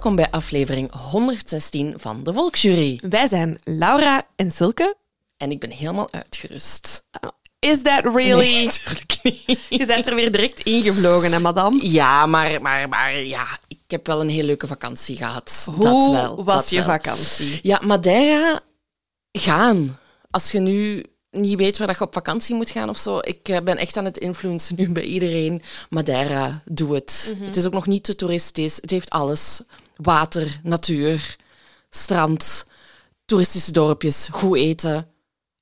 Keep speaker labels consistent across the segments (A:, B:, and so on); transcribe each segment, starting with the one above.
A: Welkom bij aflevering 116 van de Volksjury.
B: Wij zijn Laura en Silke.
A: En ik ben helemaal uitgerust.
B: Is that really?
A: Nee, natuurlijk niet.
B: Je bent er weer direct ingevlogen, hè, madame?
A: Ja, maar, maar, maar ja, ik heb wel een heel leuke vakantie gehad.
B: Hoe
A: dat wel.
B: was
A: dat
B: je
A: wel.
B: vakantie?
A: Ja, Madeira, gaan. Als je nu niet weet waar dat je op vakantie moet gaan of zo. Ik eh, ben echt aan het influencen nu bij iedereen. Madeira, doe het.
B: Mhm.
A: Het is ook nog niet te toeristisch. Het heeft alles. Water, natuur, strand, toeristische dorpjes, goed eten.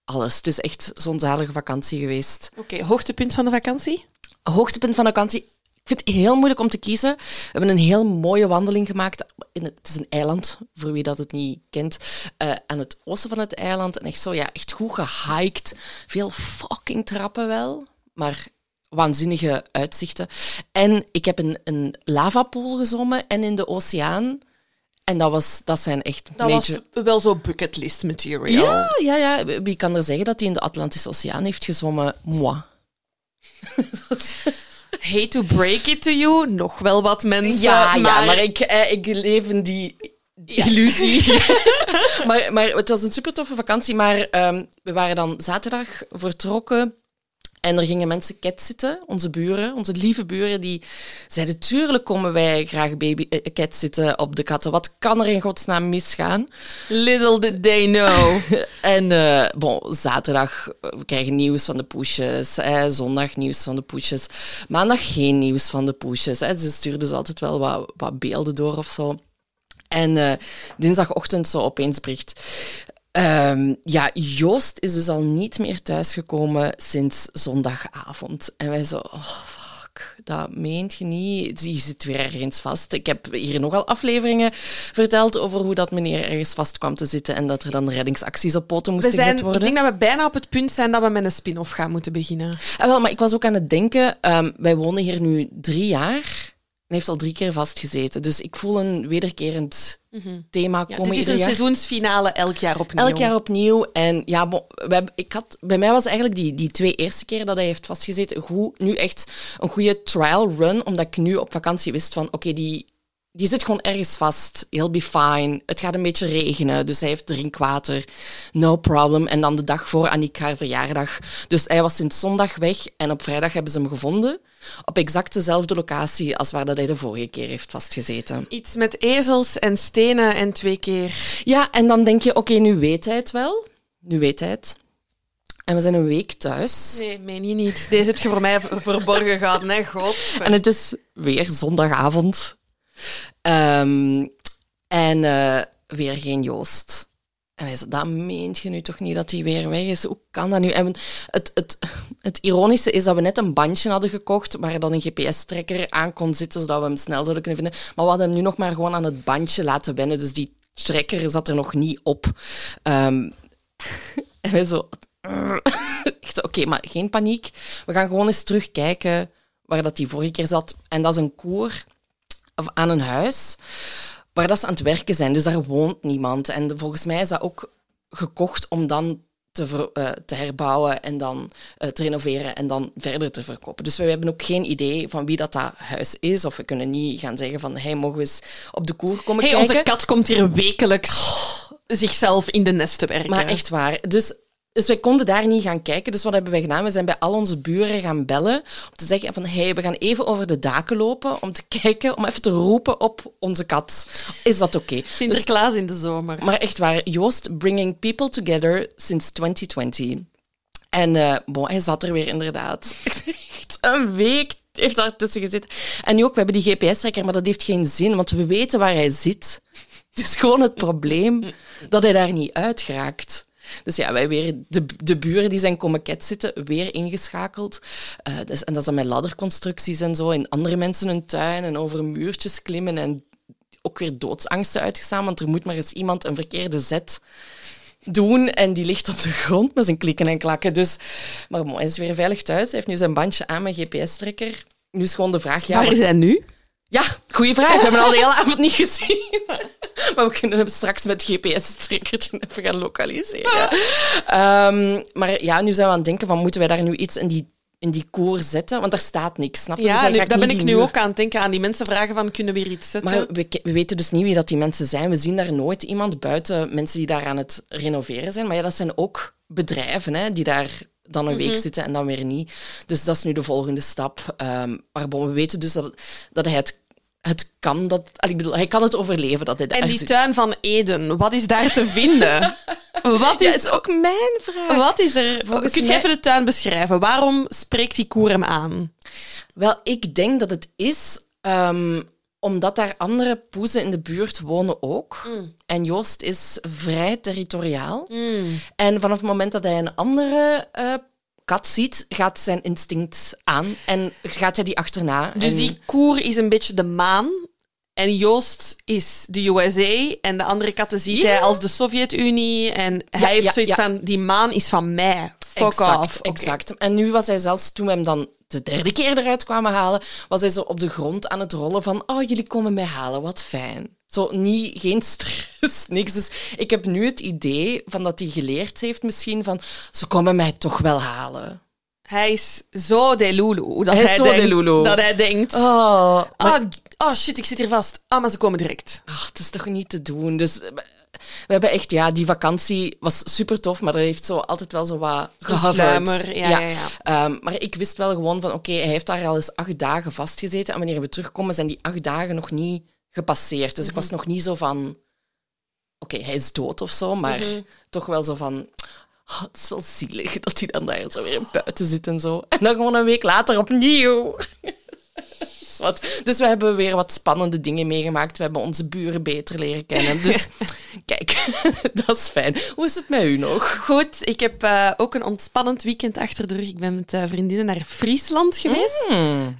A: Alles. Het is echt zo'n zalige vakantie geweest.
B: Oké, hoogtepunt van de vakantie?
A: Hoogtepunt van de vakantie. Ik vind het heel moeilijk om te kiezen. We hebben een heel mooie wandeling gemaakt. In het, het is een eiland, voor wie dat het niet kent. eh, aan het oosten van het eiland. En echt zo, ja, echt goed gehiked. Veel fucking trappen wel. Maar waanzinnige uitzichten. En ik heb een, een lavapool gezwommen en in de oceaan. En dat, was, dat zijn echt
B: Dat
A: major-
B: was wel zo bucketlist material.
A: Ja, ja, ja. Wie kan er zeggen dat hij in de Atlantische Oceaan heeft gezwommen? Moi.
B: Hate to break it to you, nog wel wat mensen.
A: Ja, ja, maar ik, eh, ik leef in die illusie. maar, maar het was een super toffe vakantie. Maar ehm, we waren dan zaterdag vertrokken. En er gingen mensen ket zitten, onze buren, onze lieve buren, die zeiden, tuurlijk komen wij graag baby eh, ket zitten op de katten. Wat kan er in godsnaam misgaan?
B: Little did they know.
A: En eh, bon, zaterdag, eh, we krijgen nieuws van de poesjes. Eh, zondag nieuws van de poesjes. Maandag geen nieuws van de poesjes. Hè. Ze stuurden dus altijd wel wat, wat beelden door of zo. En eh, dinsdagochtend zo opeens bericht. Ehm, ja, Joost is dus al niet meer thuisgekomen sinds zondagavond. En wij zo, oh fuck, dat meent je niet. Die zit weer ergens vast. Ik heb hier nogal afleveringen verteld over hoe dat meneer ergens vast kwam te zitten en dat er dan reddingsacties op poten
B: We
A: moesten
B: zijn,
A: gezet
B: ik
A: worden.
B: denk dat we bijna op het punt zijn dat we met een spin-off gaan moeten beginnen.
A: Ah, wel, maar ik was ook aan het denken, ehm, wij wonen hier nu drie jaar en heeft al drie keer vastgezeten. Dus ik voel een wederkerend thema
B: Ja,
A: komen
B: dit is een
A: jaar.
B: seizoensfinale elk jaar opnieuw.
A: Elk jaar opnieuw. En ja, bon, we hebben- ik had, bij mij was eigenlijk die, die twee eerste keren dat hij heeft vastgezeten goed, nu echt een goede trial run, omdat ik nu op vakantie wist van, oké, die, die zit gewoon ergens vast. He'll be fine. Het gaat een beetje regenen, dus hij heeft drinkwater. No problem. En dan de dag voor Annick haar verjaardag. Dus hij was sinds zondag weg en op vrijdag hebben ze hem gevonden. Op exact dezelfde locatie als waar dat hij de vorige keer heeft vastgezeten.
B: Iets met ezels en stenen en twee keer...
A: Ja, en dan denk je, oké, nu weet hij het wel. Nu weet hij het. En we zijn een week thuis.
B: Nee, meen je niet. Deze heb je voor mij verborgen gehouden, hè, god.
A: En het is weer zondagavond. Ehm, en eh, weer geen Joost. En wij zeiden, dat meent je nu toch niet dat hij weer weg is? Hoe kan dat nu? Het, het, het ironische is dat we net een bandje hadden gekocht waar dan een GPS-trekker aan kon zitten, zodat we hem snel zouden kunnen vinden. Maar we hadden hem nu nog maar gewoon aan het bandje laten wennen, dus die trekker zat er nog niet op. Ehm, en wij zo... Oké, maar geen paniek. We gaan gewoon eens terugkijken waar dat die vorige keer zat. En dat is een koer aan een huis waar dat ze aan het werken zijn. Dus daar woont niemand. En volgens mij is dat ook gekocht om dan te, ver- eh, te herbouwen en dan eh, te renoveren en dan verder te verkopen. Dus we hebben ook geen idee van wie dat, dat huis is. Of we kunnen niet gaan zeggen van, hey, mogen we eens op de koer komen
B: Hey,
A: kijken?
B: onze kat komt hier wekelijks zichzelf in de nest te werken.
A: Maar echt waar. Dus, dus wij konden daar niet gaan kijken. Dus wat hebben wij gedaan? We zijn bij al onze buren gaan bellen om te zeggen van hey, we gaan even over de daken lopen om te kijken, om even te roepen op onze kat. Is dat oké? Dus-
B: Sinterklaas in de zomer.
A: maar echt waar, Joost bringing people together since 2020. En eh, bon, hij zat er weer inderdaad. Echt een week heeft daar tussen gezeten. En nu ook, we hebben die GPS-trekker, maar dat heeft geen zin, want we weten waar hij zit. Het is gewoon het probleem dat hij daar niet uit geraakt. Dus ja, wij weer, de, de buren die zijn komen ket zitten, weer ingeschakeld. Eh, dus, en dat is dan met ladderconstructies en zo, in andere mensen hun tuin en over muurtjes klimmen en ook weer doodsangsten uitgestaan, want er moet maar eens iemand een verkeerde zet doen en die ligt op de grond met zijn klikken en klakken. Dus, maar hij is weer veilig thuis. Hij heeft nu zijn bandje aan met GPS-trekker. Nu is gewoon de vraag... Ja,
B: Waar is hij nu?
A: Ja, goede vraag. We hebben al de hele avond niet gezien. Maar we kunnen hem straks met het GPS-trekkertje even gaan lokaliseren. Ehm, maar ja, nu zijn we aan het denken van, moeten wij daar nu iets in die in die koer zetten, want er staat niks, snap je? Dus
B: Ja, nu, daar
A: niet
B: ben ik nu
A: muur-
B: ook aan het denken. Aan die mensen vragen van, kunnen we hier iets zetten?
A: Maar we, we weten dus niet wie dat die mensen zijn. We zien daar nooit iemand buiten mensen die daar aan het renoveren zijn. Maar ja, dat zijn ook bedrijven hè, die daar dan een
B: Mhm.
A: week zitten en dan weer niet. Dus dat is nu de volgende stap. Ehm, maar bon, we weten dus dat, dat hij het, het kan. Dat, ik bedoel, hij kan het overleven dat hij daar
B: en die
A: zit.
B: tuin van Eden, wat is daar te vinden? wat,
A: Ja,
B: is,
A: dat is ook mijn vraag.
B: wat is er...
A: Volgens
B: Kun je
A: mij-
B: even de tuin beschrijven? Waarom spreekt die koer hem aan?
A: Wel, ik denk dat het is ehm, omdat daar andere poezen in de buurt wonen ook.
B: Mm.
A: En Joost is vrij territoriaal. En vanaf het moment dat hij een andere eh, kat ziet, gaat zijn instinct aan en gaat hij die achterna.
B: Dus
A: en,
B: die koer is een beetje de maan. En Joost is de USA. En de andere katten ziet hij als de Sovjet-Unie. En hij heeft
A: ja,
B: zoiets
A: ja.
B: van, die maan is van mij. Fuck
A: exact,
B: off.
A: Exact. En nu was hij zelfs, toen we hem dan de derde keer eruit kwamen halen, was hij zo op de grond aan het rollen van oh, jullie komen mij halen, wat fijn. Zo, niet, geen stress, niks. Dus ik heb nu het idee van dat hij geleerd heeft misschien van ze komen mij toch wel halen.
B: Hij is zo delulu. Dat
A: Hij
B: denkt. Dat hij denkt...
A: Oh,
B: Ah, oh shit, ik zit hier vast. Ah, maar ze komen direct.
A: Ah, het is toch niet te doen. Dus we hebben echt, ja, die vakantie was super tof, maar er heeft zo altijd wel zo wat gehoverd.
B: ja, ja, ja.
A: Ehm, maar ik wist wel gewoon van, oké, hij heeft daar al eens acht dagen vastgezeten en wanneer we terugkomen zijn die acht dagen nog niet gepasseerd. Dus ik
B: Mhm.
A: was nog niet zo van, oké, hij is dood of zo, maar
B: Mhm.
A: toch wel zo van, ah, het is wel zielig dat hij dan daar zo weer buiten zit en zo. En dan gewoon een week later opnieuw. Wat. Dus we hebben weer wat spannende dingen meegemaakt. We hebben onze buren beter leren kennen. Dus kijk, dat is fijn. Hoe is het met u nog?
B: Goed, ik heb eh, ook een ontspannend weekend achter de rug. Ik ben met eh, vriendinnen naar Friesland geweest.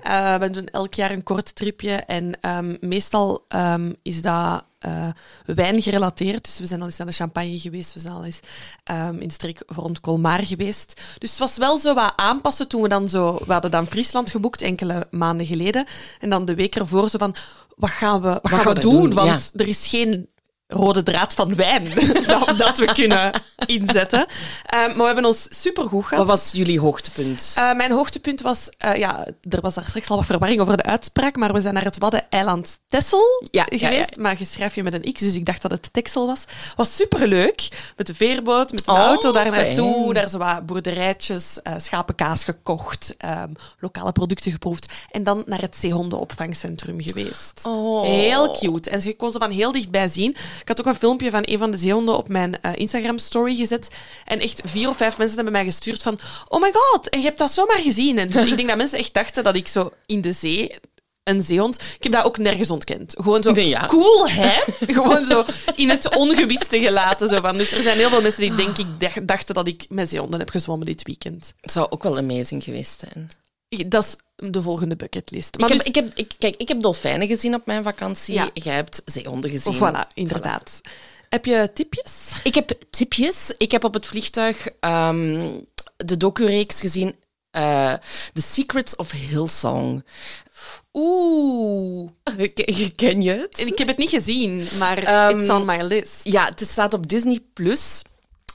B: Eh, we doen elk jaar een kort tripje en ehm, meestal ehm, is dat eh wijn gerelateerd. Dus we zijn al eens naar de Champagne geweest, we zijn al eens ehm, in de streek rond Colmar geweest. Dus het was wel zo wat aanpassen toen we dan zo... We hadden dan Friesland geboekt enkele maanden geleden. En dan de week ervoor zo van, wat gaan we, wat gaan
A: gaan
B: we
A: we
B: doen?
A: doen?
B: Want er is geen rode draad van wijn dat, dat we kunnen inzetten. Eh, maar we hebben ons supergoed gehad.
A: Wat was jullie hoogtepunt?
B: Eh, mijn hoogtepunt was, eh, ja, er was daar straks al wat verwarring over de uitspraak, maar we zijn naar het Waddeneiland
A: Ja, ja,
B: geweest,
A: ja.
B: maar je schrijf je met een X, dus ik dacht dat het Texel was. Was superleuk, met de veerboot, met de
A: Oh,
B: auto daar naartoe,
A: fijn.
B: daar zo wat boerderijtjes, schapenkaas gekocht, ehm, lokale producten geproefd en dan naar het zeehondenopvangcentrum geweest.
A: Oh.
B: Heel cute. En je kon ze van heel dichtbij zien. Ik had ook een filmpje van een van de zeehonden op mijn eh, Instagram-story gezet. En echt vier of vijf mensen hebben mij gestuurd van... Oh my god, en je hebt dat zomaar gezien. En dus ik denk dat mensen echt dachten dat ik zo in de zee... Een zeehond. Ik heb dat ook nergens ontkend. Gewoon zo
A: Nee, ja.
B: cool, hè? Gewoon zo in het ongewiste gelaten. Zo van. Dus er zijn heel veel mensen die denk ik dacht- dachten dat ik met zeehonden heb gezwommen dit weekend.
A: Het zou ook wel amazing geweest zijn.
B: Dat is de volgende bucketlist. Maar
A: ik,
B: dus,
A: heb, ik, heb, ik, kijk, ik heb dolfijnen gezien op mijn vakantie.
B: Ja.
A: Jij hebt zeehonden gezien.
B: voilà, inderdaad. Heb je tipjes?
A: Ik heb tipjes. Ik heb op het vliegtuig ehm, de docu-reeks gezien. eh, The Secrets of Hillsong.
B: Oeh.
A: Ken, ken je het?
B: Ik heb het niet gezien, maar
A: Ehm,
B: it's on my list.
A: Ja, het staat op Disney+. Plus.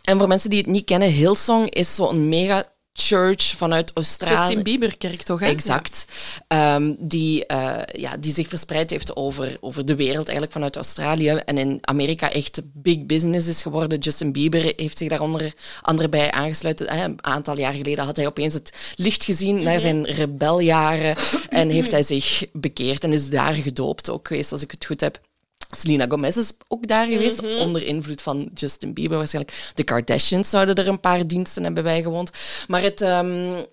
A: En voor mensen die het niet kennen, Hillsong is zo'n mega church vanuit Australië.
B: Justin Bieber-kerk toch, hè?
A: Exact. Ehm, die, eh, ja, die zich verspreid heeft over, over de wereld, eigenlijk vanuit Australië. En in Amerika echt big business is geworden. Justin Bieber heeft zich daar onder andere bij aangesloten. Eh, Een aantal jaar geleden had hij opeens het licht gezien naar zijn rebeljaren. en heeft hij zich bekeerd en is daar gedoopt ook geweest, als ik het goed heb. Selena Gomez is ook daar geweest, onder invloed van Justin Bieber waarschijnlijk. De Kardashians zouden er een paar diensten hebben bijgewoond. Maar het, ehm,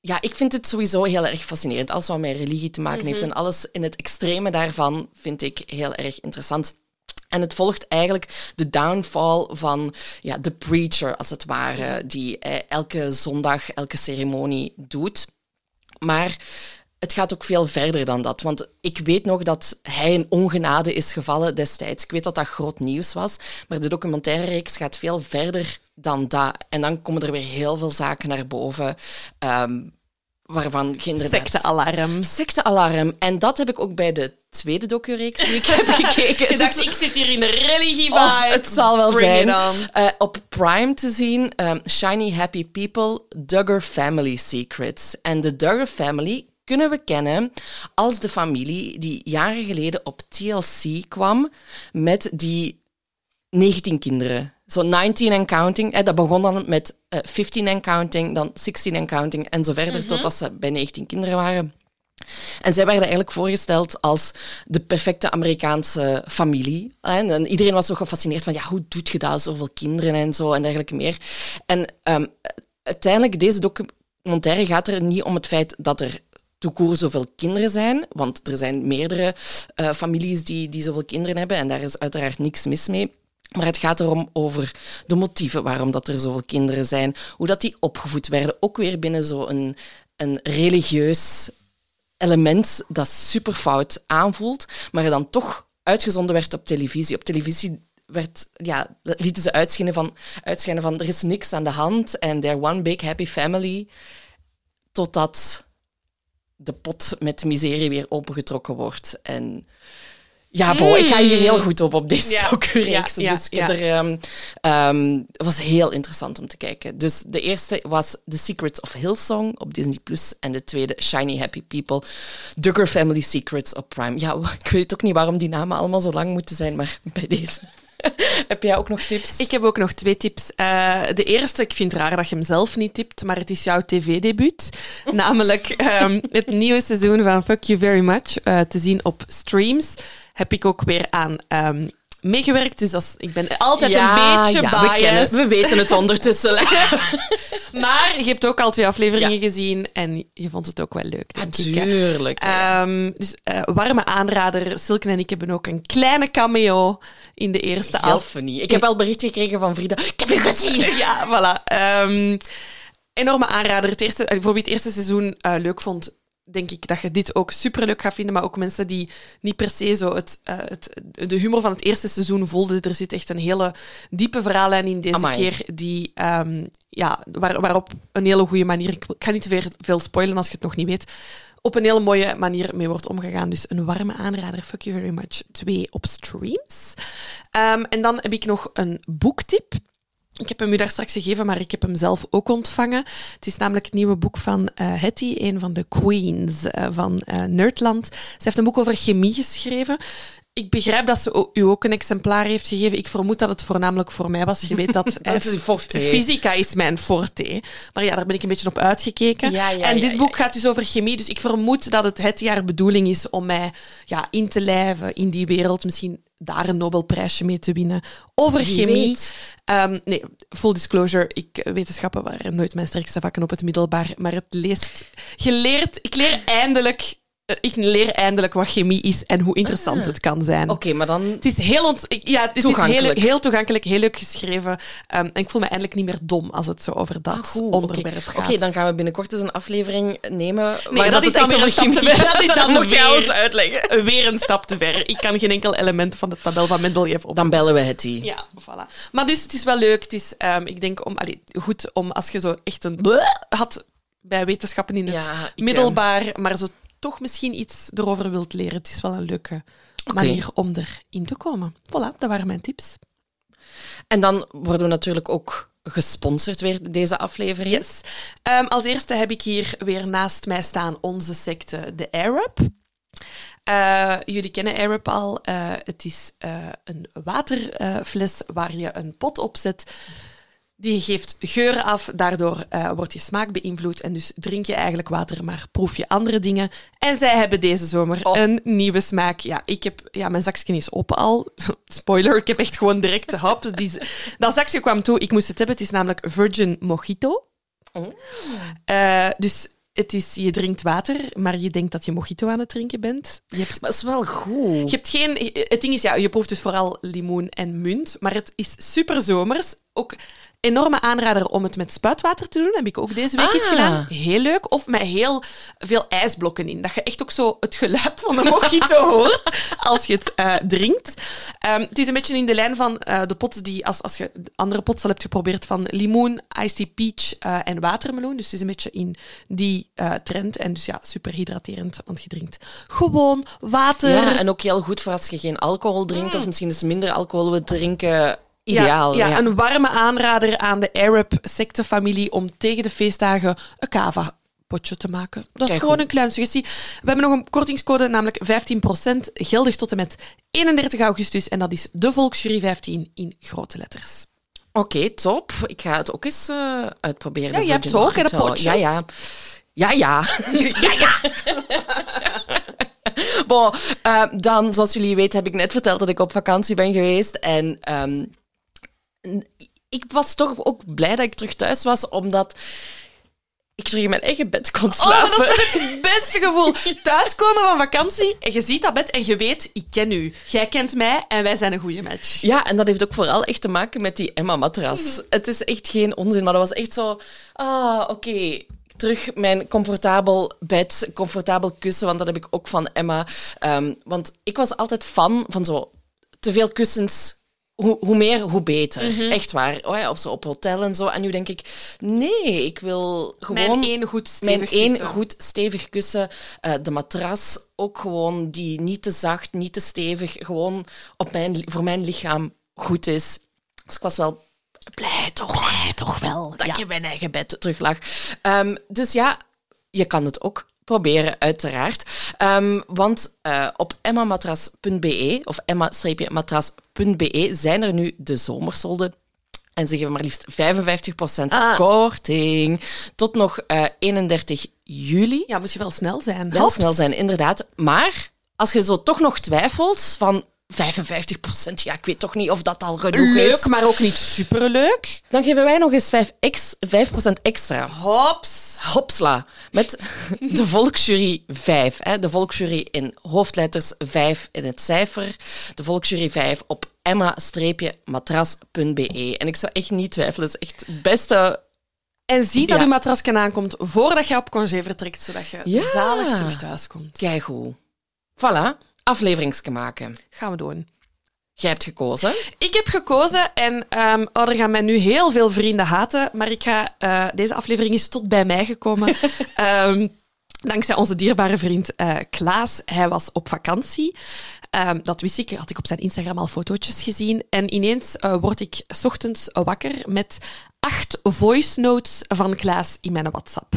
A: ja, ik vind het sowieso heel erg fascinerend. Alles wat met religie te maken heeft en alles in het extreme daarvan vind ik heel erg interessant. En het volgt eigenlijk de downfall van ja, de preacher, als het ware, die eh, elke zondag elke ceremonie doet. Maar het gaat ook veel verder dan dat. Want ik weet nog dat hij in ongenade is gevallen destijds. Ik weet dat dat groot nieuws was. Maar de documentaire-reeks gaat veel verder dan dat. En dan komen er weer heel veel zaken naar boven. ehm, waarvan inderdaad...
B: Sectealarm.
A: Sectealarm. En dat heb ik ook bij de tweede docureeks die ik heb gekeken.
B: Ik dacht,
A: Dus-
B: ik zit hier in de religie
A: Oh, het zal wel
B: Bring
A: zijn. Eh, op Prime te zien, ehm, Shiny Happy People, Duggar Family Secrets. En de Duggar Family kunnen we kennen als de familie die jaren geleden op TLC kwam met die 19 kinderen. Zo 19 and counting. Eh, dat begon dan met eh 15 and counting, dan 16 and counting en zo verder, totdat ze bij 19 kinderen waren. En zij werden eigenlijk voorgesteld als de perfecte Amerikaanse familie. En en iedereen was zo gefascineerd van, ja, hoe doet je dat, zoveel kinderen en zo en dergelijke meer. En ehm, uiteindelijk, deze documentaire gaat er niet om het feit dat er toekoor zoveel kinderen zijn, want er zijn meerdere eh, families die, die zoveel kinderen hebben en daar is uiteraard niks mis mee. Maar het gaat erom over de motieven waarom dat er zoveel kinderen zijn, hoe dat die opgevoed werden, ook weer binnen zo'n een religieus element dat super fout aanvoelt, maar dan toch uitgezonden werd op televisie. Op televisie werd, ja, lieten ze uitschijnen van, uitschijnen van er is niks aan de hand en they're one big happy family, totdat de pot met miserie weer opengetrokken wordt. En ja, bon, ik ga hier heel goed op op deze
B: Ja,
A: docu-reeks.
B: ja, ja,
A: dus ik heb er, ehm, ehm, het was heel interessant om te kijken. Dus de eerste was The Secrets of Hillsong op Disney+. Plus En de tweede, Shiny Happy People. Duggar Family Secrets op Prime. Ja, ik weet ook niet waarom die namen allemaal zo lang moeten zijn, maar bij deze. heb jij ook nog tips?
B: Ik heb ook nog twee tips. Eh, de eerste, ik vind het raar dat je hem zelf niet tipt, maar het is jouw tv-debuut. Namelijk ehm, het nieuwe seizoen van Fuck You Very Much, eh, te zien op streams. Heb ik ook weer aan ehm, meegewerkt, dus als, ik ben altijd een beetje
A: ja, we, kennen, we weten het ondertussen.
B: Maar je hebt ook al twee afleveringen
A: Ja.
B: gezien en je vond het ook wel leuk.
A: Natuurlijk.
B: Ehm, dus eh, warme aanrader. Silke en ik hebben ook een kleine cameo in de eerste
A: Heel
B: af.
A: funny. Ik heb al bericht gekregen van Frida. Ik heb je gezien.
B: Ja, voilà. Ehm, enorme aanrader. Het eerste, eh, voor wie het eerste seizoen eh, leuk vond, denk ik dat je dit ook superleuk gaat vinden. Maar ook mensen die niet per se zo het, eh, het, de humor van het eerste seizoen voelden. Er zit echt een hele diepe verhaallijn in deze
A: Amai.
B: keer. Die, ehm, ja, waar, waarop een hele goede manier... Ik ga niet te veel, veel spoilen als je het nog niet weet. Op een hele mooie manier mee wordt omgegaan. Dus een warme aanrader. Fuck you very much. Twee op streams. Ehm, en dan heb ik nog een boektip. Ik heb hem u daar straks gegeven, maar ik heb hem zelf ook ontvangen. Het is namelijk het nieuwe boek van eh Hetty, een van de queens eh, van eh, Nerdland. Ze heeft een boek over chemie geschreven. Ik begrijp dat ze u ook een exemplaar heeft gegeven. Ik vermoed dat het voornamelijk voor mij was. Je weet dat,
A: Dat is forte.
B: fysica is mijn forte. Maar ja, daar ben ik een beetje op uitgekeken.
A: Ja, ja,
B: en dit
A: ja,
B: boek gaat dus over chemie. Dus ik vermoed dat het het jaar bedoeling is om mij ja, in te lijven in die wereld. Misschien daar een Nobelprijsje mee te winnen. Over
A: Wie
B: chemie. Ehm, nee, full disclosure, ik, eh, wetenschappen waren nooit mijn sterkste vakken op het middelbaar, maar het leest... Je leert, ik leer eindelijk... eh, Ik leer eindelijk wat chemie is en hoe interessant het kan zijn.
A: Oké, maar dan...
B: Het is heel, ont ja, het is heel,
A: Toegankelijk.
B: heel toegankelijk, heel leuk geschreven. Ehm, en ik voel me eindelijk niet meer dom als het zo over dat
A: Ah, goed,
B: onderwerp gaat.
A: Oké, dan gaan we binnenkort eens een aflevering nemen.
B: Nee,
A: waar
B: dat is dan weer een stap te ver. Dat is dan
A: mocht jij alles uitleggen.
B: Weer een stap te ver. Ik kan geen enkel element van de tabel van Mendeleev op.
A: Dan bellen we het die.
B: Ja, voilà. Maar dus het is wel leuk. Het is, ehm, ik denk, om, allee, goed om als je zo echt een had bij wetenschappen in het
A: Ja, ik,
B: middelbaar, maar zo toch misschien iets erover wilt leren. Het is wel een leuke manier om erin te komen. Voilà, dat waren mijn tips.
A: En dan worden we natuurlijk ook gesponsord weer deze aflevering.
B: Yes. Ehm, als eerste heb ik hier weer naast mij staan onze secte, de Arab. Eh, jullie kennen Arab al. Eh, het is eh, een waterfles waar je een pot op zet. Die geeft geuren af, daardoor eh, wordt je smaak beïnvloed. En dus drink je eigenlijk water, maar proef je andere dingen. En zij hebben deze zomer
A: Oh.
B: een nieuwe smaak. Ja, ik heb, ja, mijn zakje is open al. Spoiler, ik heb echt gewoon direct de hap. Die, dat zakje kwam toe, ik moest het hebben. Het is namelijk Virgin Mojito.
A: Oh.
B: Eh, dus het is, je drinkt water, maar je denkt dat je mojito aan het drinken bent. Je hebt,
A: Maar het is wel goed.
B: je hebt geen... Het ding is, ja, je proeft dus vooral limoen en munt, maar het is super zomers. Ook Enorme aanrader om het met spuitwater te doen. Heb ik ook deze week eens
A: Ah.
B: gedaan. Heel leuk. Of met heel veel ijsblokken in. Dat je echt ook zo het geluid van de mojito hoort als je het eh, drinkt. Ehm, het is een beetje in de lijn van eh, de pots die, als, als je andere pots al hebt geprobeerd, van limoen, iced tea peach eh, en watermeloen. Dus het is een beetje in die trend. En dus ja, super hydraterend, want je drinkt gewoon water.
A: Ja, en ook heel goed voor als je geen alcohol drinkt of misschien eens minder alcohol wilt drinken. Ideaal.
B: Ja, ja,
A: ja.
B: een warme aanrader aan de Arab sectefamilie om tegen de feestdagen een kava potje te maken. Dat is gewoon een kleine suggestie. We hebben nog een kortingscode, namelijk 15%, geldig tot en met 31 augustus. En dat is de Volksjury 15 in grote letters.
A: Oké, top. Ik ga het ook eens eh, uitproberen.
B: Ja, je hebt
A: Virgin
B: ook, hè, de potjes.
A: Ja, ja. Ja, ja.
B: Ja, ja.
A: Bon, eh, dan, zoals jullie weten, heb ik net verteld dat ik op vakantie ben geweest. En ehm, ik was toch ook blij dat ik terug thuis was, omdat ik terug in mijn eigen bed kon
B: Oh,
A: slapen.
B: maar dat is toch het beste gevoel. Thuiskomen van vakantie en je ziet dat bed en je weet, ik ken u. Jij kent mij en wij zijn een goede match.
A: Ja, en dat heeft ook vooral echt te maken met die Emma-matras. Het is echt geen onzin, maar dat was echt zo... Ah, oké. Terug mijn comfortabel bed, comfortabel kussen, want dat heb ik ook van Emma. Ehm, want ik was altijd fan van zo te veel kussens. Hoe, hoe meer, hoe beter. Echt waar. Oh ja, of zo op hotel en zo. En nu denk ik, nee, ik wil gewoon...
B: Mijn één goed
A: Mijn
B: stevig
A: één
B: kussen.
A: goed stevig kussen. Eh, de matras ook gewoon die niet te zacht, niet te stevig. Gewoon op mijn, voor mijn lichaam goed is. Dus ik was wel blij toch, blij toch wel dat ik in mijn eigen bed terug lag. Ehm, dus ja, je kan het ook proberen, uiteraard. Ehm, want eh, op emmamatras.be of emma-matras.be zijn er nu de zomersolden. En ze geven maar liefst 55%
B: Ah.
A: korting. Tot nog eh, 31 juli.
B: Ja, moet je wel snel zijn.
A: Wel
B: Hops.
A: snel zijn, inderdaad. Maar als je zo toch nog twijfelt van 55%, ja, ik weet toch niet of dat al genoeg
B: Leuk,
A: is.
B: maar ook niet superleuk.
A: Dan geven wij nog eens 5, ex, 5% extra.
B: Hops.
A: Hopsla. Met de Volksjury 5. Hè. De Volksjury in hoofdletters 5 in het cijfer. De Volksjury 5 op emma-matras.be. En ik zou echt niet twijfelen. Het is echt het beste...
B: En zie dat
A: Ja.
B: uw matrasje aankomt voordat je op congé vertrekt, zodat je
A: Ja.
B: zalig terug thuis komt.
A: Keigoed. Voilà. Afleveringsje maken.
B: Gaan we doen.
A: Jij hebt gekozen.
B: Ik heb gekozen en ehm oh, er gaan mij nu heel veel vrienden haten, maar ik ga, eh, deze aflevering is tot bij mij gekomen. Ehm, dankzij onze dierbare vriend eh, Klaas. Hij was op vakantie. Ehm, dat wist ik, had ik op zijn Instagram al fotootjes gezien. En ineens eh, word ik 's ochtends wakker met acht voice notes van Klaas in mijn WhatsApp.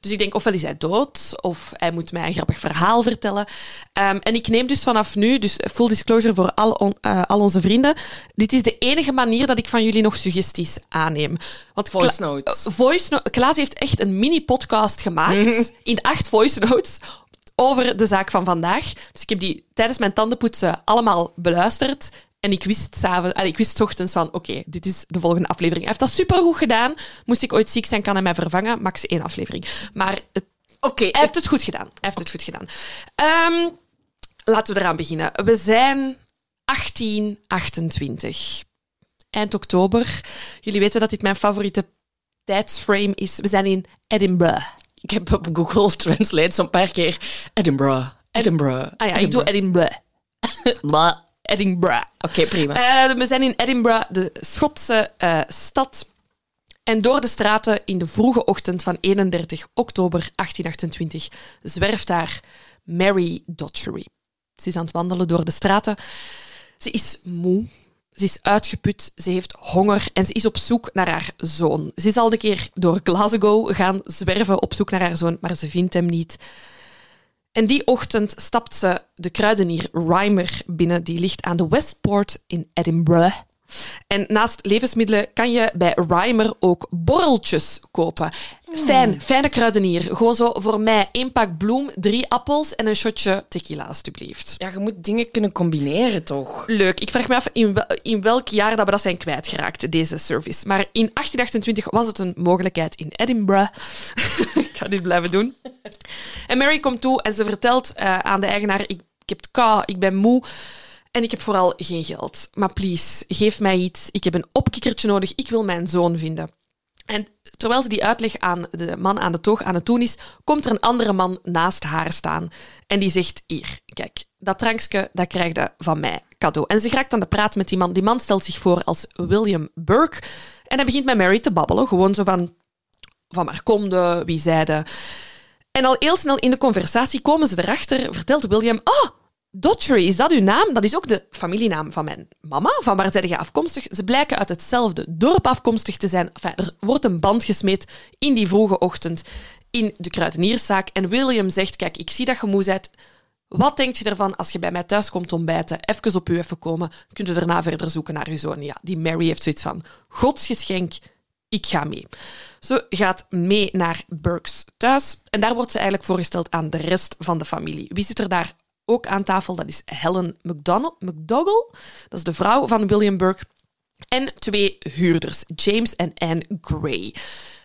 B: Dus ik denk, ofwel is hij dood, of hij moet mij een grappig verhaal vertellen. Ehm, en ik neem dus vanaf nu, dus full disclosure voor al, on- eh, al onze vrienden, dit is de enige manier dat ik van jullie nog suggesties aanneem. Want
A: Voice notes.
B: eh, voice no- Klaas heeft echt een mini-podcast gemaakt in acht voice notes over de zaak van vandaag. Dus ik heb die tijdens mijn tandenpoetsen allemaal beluisterd. En ik wist, ik wist ochtends van, oké, dit is de volgende aflevering. Hij heeft dat supergoed gedaan. Moest ik ooit ziek zijn, kan hij mij vervangen. Max één aflevering. Maar het,
A: Oké,
B: hij heeft het goed gedaan. Hij heeft het goed gedaan. Ehm, laten we eraan beginnen. We zijn 1828. Eind oktober. Jullie weten dat dit mijn favoriete tijdsframe is. We zijn in Edinburgh.
A: ik heb op Google Translate zo'n paar keer Edinburgh, Edinburgh.
B: Ah ja, ik doe Edinburgh. Edinburgh.
A: Oké, prima.
B: Eh, we zijn in Edinburgh, de Schotse eh, stad. En door de straten in de vroege ochtend van 31 oktober 1828 zwerft daar Mary Dotchery. Ze is aan het wandelen door de straten. Ze is moe. Ze is uitgeput, ze heeft honger en ze is op zoek naar haar zoon. Ze is al een keer door Glasgow gaan zwerven op zoek naar haar zoon, maar ze vindt hem niet. En die ochtend stapt ze de kruidenier Rymer binnen, die ligt aan de Westport in Edinburgh. En naast levensmiddelen kan je bij Rymer ook borreltjes kopen. Fijn, fijne kruidenier. Gewoon zo voor mij één pak bloem, drie appels en een shotje tequila, alstublieft.
A: Ja, je moet dingen kunnen combineren, toch?
B: Leuk. Ik vraag me af in, wel- in welk jaar dat we dat zijn kwijtgeraakt, deze service. Maar in 1828 was het een mogelijkheid in Edinburgh. ik ga dit blijven doen. En Mary komt toe en ze vertelt eh, aan de eigenaar: ik, ik heb het kou, ik ben moe. En ik heb vooral geen geld. Maar please, geef mij iets. Ik heb een opkikkertje nodig. Ik wil mijn zoon vinden. En terwijl ze die uitleg aan de man aan de toog aan het doen is, komt er een andere man naast haar staan. En die zegt, hier, kijk, dat drankje, dat krijg je van mij cadeau. En ze raakt aan de praat met die man. Die man stelt zich voor als William Burke. En hij begint met Mary te babbelen. Gewoon zo van, van waar komde, wie zeide. En al heel snel in de conversatie komen ze erachter, vertelt William, oh, Dotchery, is dat uw naam? Dat is ook de familienaam van mijn mama. Van waar zijn je afkomstig? Ze blijken uit hetzelfde dorp afkomstig te zijn. Er wordt een band gesmeed in die vroege ochtend in de kruidenierszaak. En William zegt, kijk, ik zie dat je moe bent. Wat denk je ervan als je bij mij thuis komt ontbijten, even op u even komen, kun je daarna verder zoeken naar uw zoon? Ja, die Mary heeft zoiets van, godsgeschenk, ik ga mee. Ze gaat mee naar Burks thuis en daar wordt ze eigenlijk voorgesteld aan de rest van de familie. Wie zit er daar ook aan tafel? Dat is Helen McDougall, dat is de vrouw van William Burke. En twee huurders, James en Anne Gray,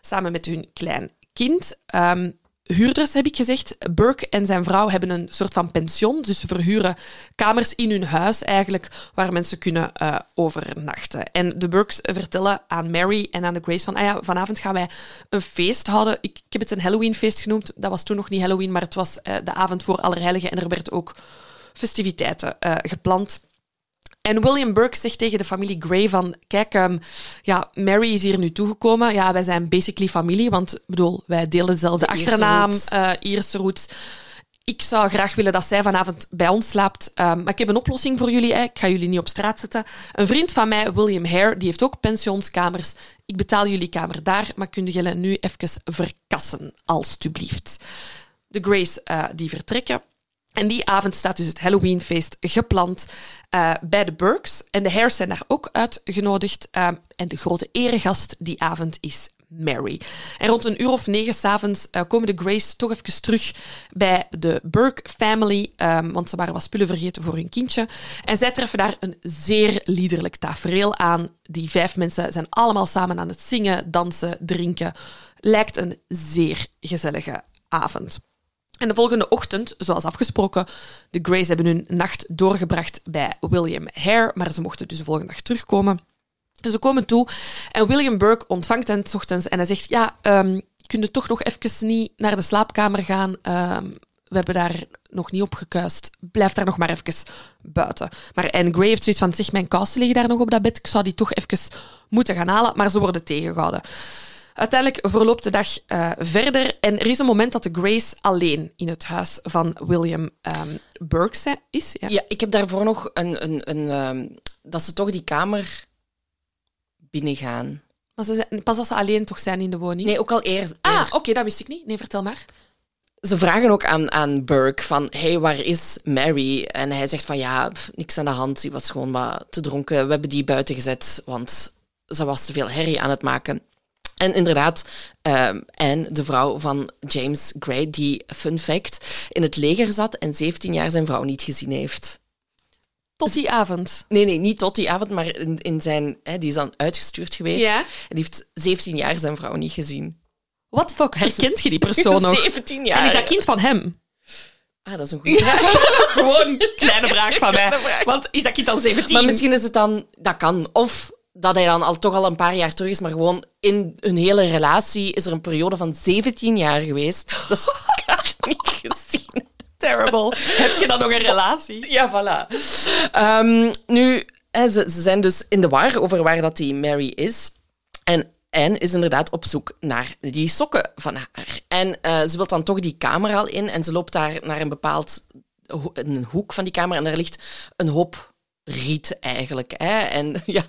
B: samen met hun klein kind. Um, huurders, heb ik gezegd. Burke en zijn vrouw hebben een soort van pension. Dus ze verhuren kamers in hun huis eigenlijk, waar mensen kunnen uh, overnachten. En de Burkes vertellen aan Mary en aan de Grace van, ah ja, vanavond gaan wij een feest houden. Ik, heb het een Halloween-feest genoemd. Dat was toen nog niet Halloween, maar het was uh, de avond voor Allerheiligen. En er werd ook festiviteiten uh, gepland. En William Burke zegt tegen de familie Gray van... Kijk, um, ja, Mary is hier nu toegekomen. Ja, wij zijn basically familie, want bedoel, wij delen dezelfde de achternaam, uh, Ierse roots. Ik zou graag willen dat zij vanavond bij ons slaapt. Um, maar ik heb een oplossing voor jullie. Hè. Ik ga jullie niet op straat zetten. Een vriend van mij, William Hare, die heeft ook pensionskamers. Ik betaal jullie kamer daar, maar kunnen jullie nu even verkassen, alstublieft. De Grays uh, die vertrekken. En die avond staat dus het Halloweenfeest gepland uh, bij de Burks. En de Hares zijn daar ook uitgenodigd. Uh, en de grote eregast die avond is Mary. En rond een uur of negen s'avonds uh, komen de Grays toch even terug bij de Burke family, um, want ze waren wat spullen vergeten voor hun kindje. En zij treffen daar een zeer liederlijk tafereel aan. Die vijf mensen zijn allemaal samen aan het zingen, dansen, drinken. Lijkt een zeer gezellige avond. En de volgende ochtend, zoals afgesproken, de Grays hebben hun nacht doorgebracht bij William Hare, maar ze mochten dus de volgende dag terugkomen. En ze komen toe en William Burke ontvangt hen s ochtends en hij zegt, ja, um, kun toch nog even niet naar de slaapkamer gaan? Um, we hebben daar nog niet op gekuist. Blijf daar nog maar even buiten. Maar Anne Gray heeft zoiets van, zeg, mijn kousen liggen daar nog op dat bed. Ik zou die toch even moeten gaan halen, maar ze worden tegengehouden. Uiteindelijk verloopt de dag uh, verder en er is een moment dat de Grace alleen in het huis van William um, Burke is.
A: Ja. ja. ik heb daarvoor nog een... een, een um, dat ze toch die kamer binnengaan.
B: Maar ze zijn, pas als ze alleen toch zijn in de woning?
A: Nee, ook al eerst.
B: Ah, oké, okay, dat wist ik niet. Nee, vertel maar.
A: Ze vragen ook aan, aan Burke van, hey, waar is Mary? En hij zegt van, ja, pff, niks aan de hand. Die was gewoon wat te dronken. We hebben die buiten gezet, want ze was te veel herrie aan het maken. En inderdaad, um, Anne, de vrouw van James Gray, die, fun fact, in het leger zat en 17 jaar zijn vrouw niet gezien heeft.
B: Tot die avond?
A: Nee, nee, niet tot die avond, maar in, in zijn, hè, die is dan uitgestuurd geweest. Ja? En die heeft 17 jaar zijn vrouw niet gezien.
B: What the fuck, herkent je die persoon nog?
A: 17 jaar.
B: En is dat kind van hem?
A: Ah, dat is een goede vraag.
B: Gewoon kleine vraag van mij. Want is dat kind dan 17?
A: Maar misschien is het dan... Dat kan. Of dat hij dan al, toch al een paar jaar terug is, maar gewoon in hun hele relatie is er een periode van 17 jaar geweest. Dat is elkaar niet gezien.
B: Terrible. Heb je dan nog een relatie?
A: Ja, voilà. Um, nu, ze, ze zijn dus in de war over waar dat die Mary is. En Anne is inderdaad op zoek naar die sokken van haar. En uh, ze wil dan toch die kamer al in en ze loopt daar naar een bepaald een hoek van die kamer en daar ligt een hoop riet eigenlijk. Hè. En ja,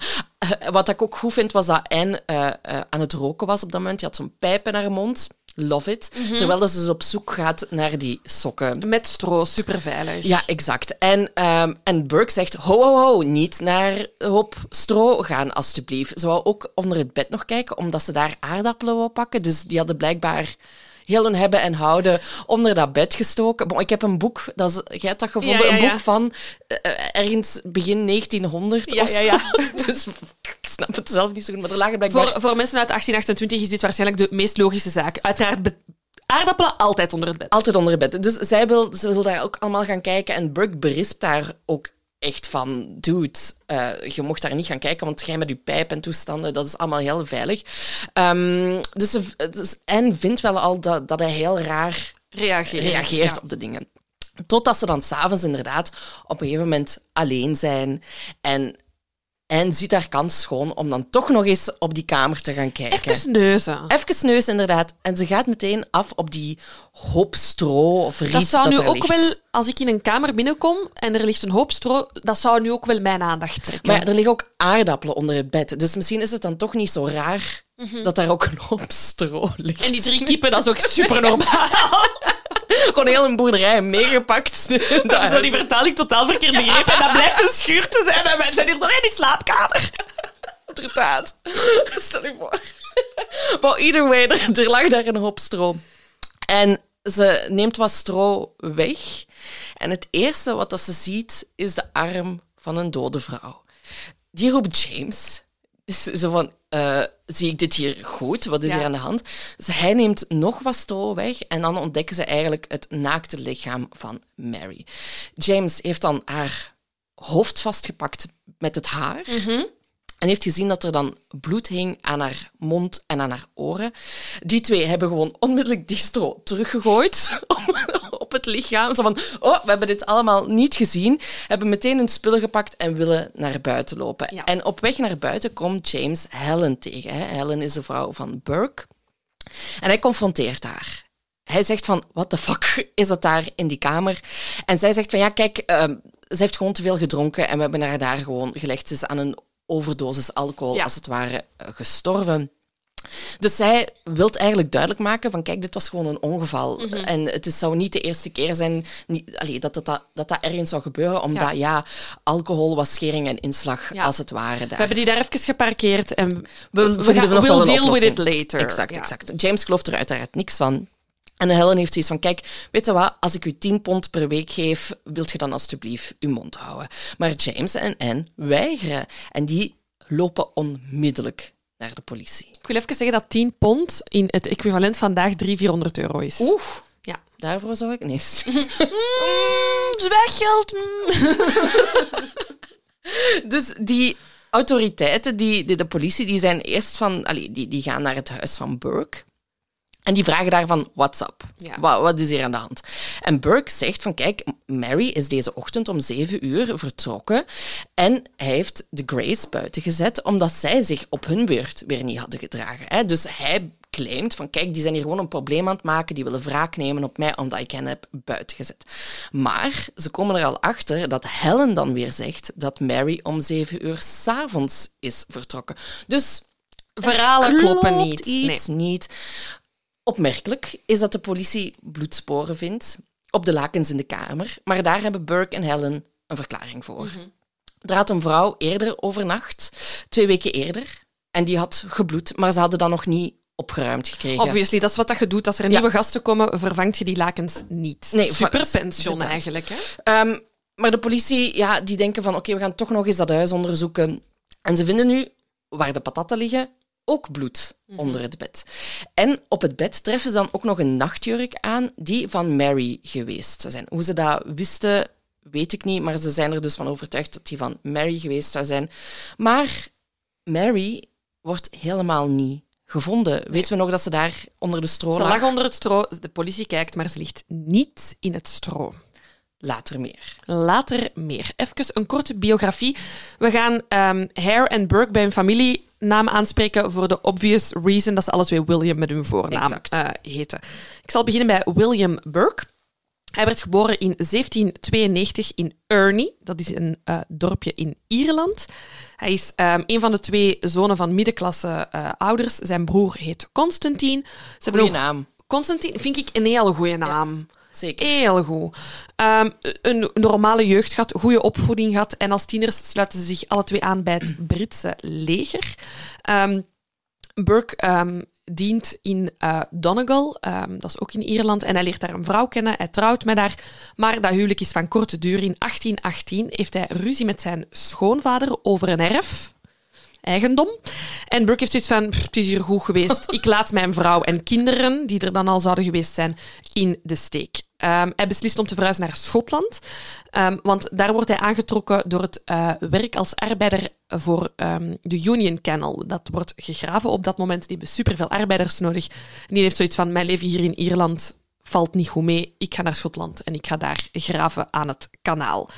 A: wat ik ook goed vind, was dat Anne uh, uh, aan het roken was op dat moment. Die had zo'n pijp in haar mond. Love it. Mm -hmm. Terwijl ze dus op zoek gaat naar die sokken.
B: Met stro, super veilig.
A: Ja, exact. En, um, en Burke zegt, ho, ho, ho, niet naar hoop stro gaan, alstublieft. Ze wou ook onder het bed nog kijken, omdat ze daar aardappelen wou pakken. Dus die hadden blijkbaar heel hun hebben en houden onder dat bed gestoken. Bon, ik heb een boek, dat is, jij hebt dat gevonden, ja, ja, ja. een boek van uh, ergens begin 1900
B: ja,
A: of
B: zo. Ja,
A: dus ik snap het zelf niet zo goed, maar er lagen blijkbaar...
B: Voor, voor mensen uit 1828 is dit waarschijnlijk de meest logische zaak. Uiteraard aardappelen altijd onder het bed.
A: Altijd onder het bed. Dus zij wil, ze wil daar ook allemaal gaan kijken en Burke berispt daar ook echt van, dude, eh, je mocht daar niet gaan kijken, want jij met je pijp en toestanden, dat is allemaal heel veilig. Ehm, dus, dus Anne vindt wel al dat, dat hij heel raar
B: Reageert.
A: reageert
B: ja.
A: op de dingen. Totdat ze dan s'avonds inderdaad op een gegeven moment alleen zijn. En en ziet haar kans schoon om dan toch nog eens op die kamer te gaan kijken.
B: Even neuzen.
A: Even neus, inderdaad. En ze gaat meteen af op die hoop stro of riet
B: Dat zou nu
A: er
B: ook
A: ligt.
B: wel, als ik in een kamer binnenkom en er ligt een hoop stro, dat zou nu ook wel mijn aandacht trekken.
A: Maar ja, er liggen ook aardappelen onder het bed. Dus misschien is het dan toch niet zo raar dat daar ook een hoop stro ligt.
B: Mhm. En die drie kippen, dat is ook super normaal.
A: Gewoon heel een boerderij meegepakt.
B: We hebben zo die vertaling totaal verkeerd begrepen. En dat blijkt een schuur te zijn. En mensen zijn hier zo in die slaapkamer.
A: Inderdaad. Stel je voor. Maar either way, er, er lag daar een hoop stro. En ze neemt wat stro weg. En het eerste wat dat ze ziet, is de arm van een dode vrouw. Die roept James. Dus Zo van, eh, zie ik dit hier goed? Wat is
B: Ja.
A: hier aan de hand? Dus hij neemt nog wat stro weg en dan ontdekken ze eigenlijk het naakte lichaam van Mary. James heeft dan haar hoofd vastgepakt met het haar. En heeft gezien dat er dan bloed hing aan haar mond en aan haar oren. Die twee hebben gewoon onmiddellijk die stro teruggegooid op, op het lichaam. Zo van, oh, we hebben dit allemaal niet gezien. Hebben meteen hun spullen gepakt en willen naar buiten lopen.
B: Ja.
A: En op weg naar buiten komt James Helen tegen. Hè. Helen is de vrouw van Burke. En hij confronteert haar. Hij zegt van, what the fuck is dat daar in die kamer? En zij zegt van, ja, kijk, ehm, ze heeft gewoon te veel gedronken en we hebben haar daar gewoon gelegd. Ze is aan een overdosis alcohol,
B: Ja.
A: als het ware, eh, gestorven. Dus zij wil eigenlijk duidelijk maken van, kijk, dit was gewoon een ongeval.
B: Mhm.
A: En het is, zou niet de eerste keer zijn niet, allee, dat, dat, dat, dat dat ergens zou gebeuren, omdat, ja, alcohol was schering en inslag,
B: Ja.
A: als het ware. Daar.
B: We hebben die daar even geparkeerd en we,
A: we,
B: we gaan,
A: nog
B: we'll
A: wel een
B: deal with it later.
A: Exact,
B: Ja.
A: exact. James gelooft er uiteraard niks van. En Helen heeft zoiets van, kijk, weet je wat, als ik u 10 pond per week geef, wilt je dan alstublieft uw mond houden. Maar James en Anne weigeren. En die lopen onmiddellijk naar de politie.
B: Ik wil even zeggen dat 10 pond in het equivalent vandaag 300, 400 euro is.
A: Oef,
B: Ja.
A: daarvoor zou ik niet.
B: Mm, zwijggeld. mm.
A: Dus die autoriteiten, die, die, de politie, die zijn eerst van... Allee, die, die gaan naar het huis van Burke. En die vragen daarvan, what's up?
B: Ja.
A: Wat, wat is hier aan de hand? En Burke zegt van, kijk, Mary is deze ochtend om zeven uur vertrokken en hij heeft de Grace buiten gezet omdat zij zich op hun beurt weer niet hadden gedragen. Hè? Dus hij claimt van, kijk, die zijn hier gewoon een probleem aan het maken, die willen wraak nemen op mij omdat ik hen heb buiten gezet. Maar ze komen er al achter dat Helen dan weer zegt dat Mary om zeven uur s'avonds is vertrokken. Dus
B: Verhalen kloppen niet.
A: iets niet. Opmerkelijk is dat de politie bloedsporen vindt op de lakens in de kamer, maar daar hebben Burke en Helen een verklaring voor.
B: Mhm.
A: Er had een vrouw eerder overnacht, twee weken eerder, en die had gebloed, maar ze hadden dat nog niet opgeruimd gekregen.
B: Obviously, dat is wat dat je doet. Als er
A: Ja.
B: nieuwe gasten komen, vervangt je die lakens niet.
A: Nee,
B: Super
A: va-
B: pension
A: inderdaad.
B: eigenlijk. Hè?
A: Ehm, maar de politie, ja, die denken van oké, we gaan toch nog eens dat huis onderzoeken. En ze vinden nu, waar de patatten liggen, ook bloed onder het bed. En op het bed treffen ze dan ook nog een nachtjurk aan die van Mary geweest zou zijn. Hoe ze dat wisten, weet ik niet, maar ze zijn er dus van overtuigd dat die van Mary geweest zou zijn. Maar Mary wordt helemaal niet gevonden. Weten we nog dat ze daar onder de stro
B: Ze
A: lag?
B: lag onder het stro. De politie kijkt, maar ze ligt niet in het stro.
A: Later meer.
B: Later meer. Even een korte biografie. We gaan ehm Hare en Burke bij hun familienaam aanspreken voor de obvious reason dat ze alle twee William met hun voornaam eh, heten. Ik zal beginnen bij William Burke. Hij werd geboren in 1792 in Ernie. Dat is een eh, dorpje in Ierland. Hij is ehm, een van de twee zonen van middenklasse eh, ouders. Zijn broer heet Constantine. Nog-
A: naam.
B: Constantine vind ik een hele goede naam.
A: Zeker.
B: Heel goed. Ehm, een normale jeugd gehad, goede opvoeding gehad. En als tieners sluiten ze zich alle twee aan bij het Britse leger. Ehm, Burke ehm, dient in eh, Donegal, dat is ook in Ierland. En hij leert daar een vrouw kennen. Hij trouwt met haar. Maar dat huwelijk is van korte duur. In 1818 heeft hij ruzie met zijn schoonvader over een erf. Eigendom. En Burke heeft zoiets van, "Pff, het is hier goed geweest. Ik laat mijn vrouw en kinderen, die er dan al zouden geweest zijn, in de steek. Ehm, hij beslist om te verhuizen naar Schotland, Ehm, want daar wordt hij aangetrokken door het eh, werk als arbeider voor ehm, de Union Canal. Dat wordt gegraven op dat moment. Die hebben superveel arbeiders nodig. En die heeft zoiets van, mijn leven hier in Ierland valt niet goed mee. Ik ga naar Schotland en ik ga daar graven aan het kanaal.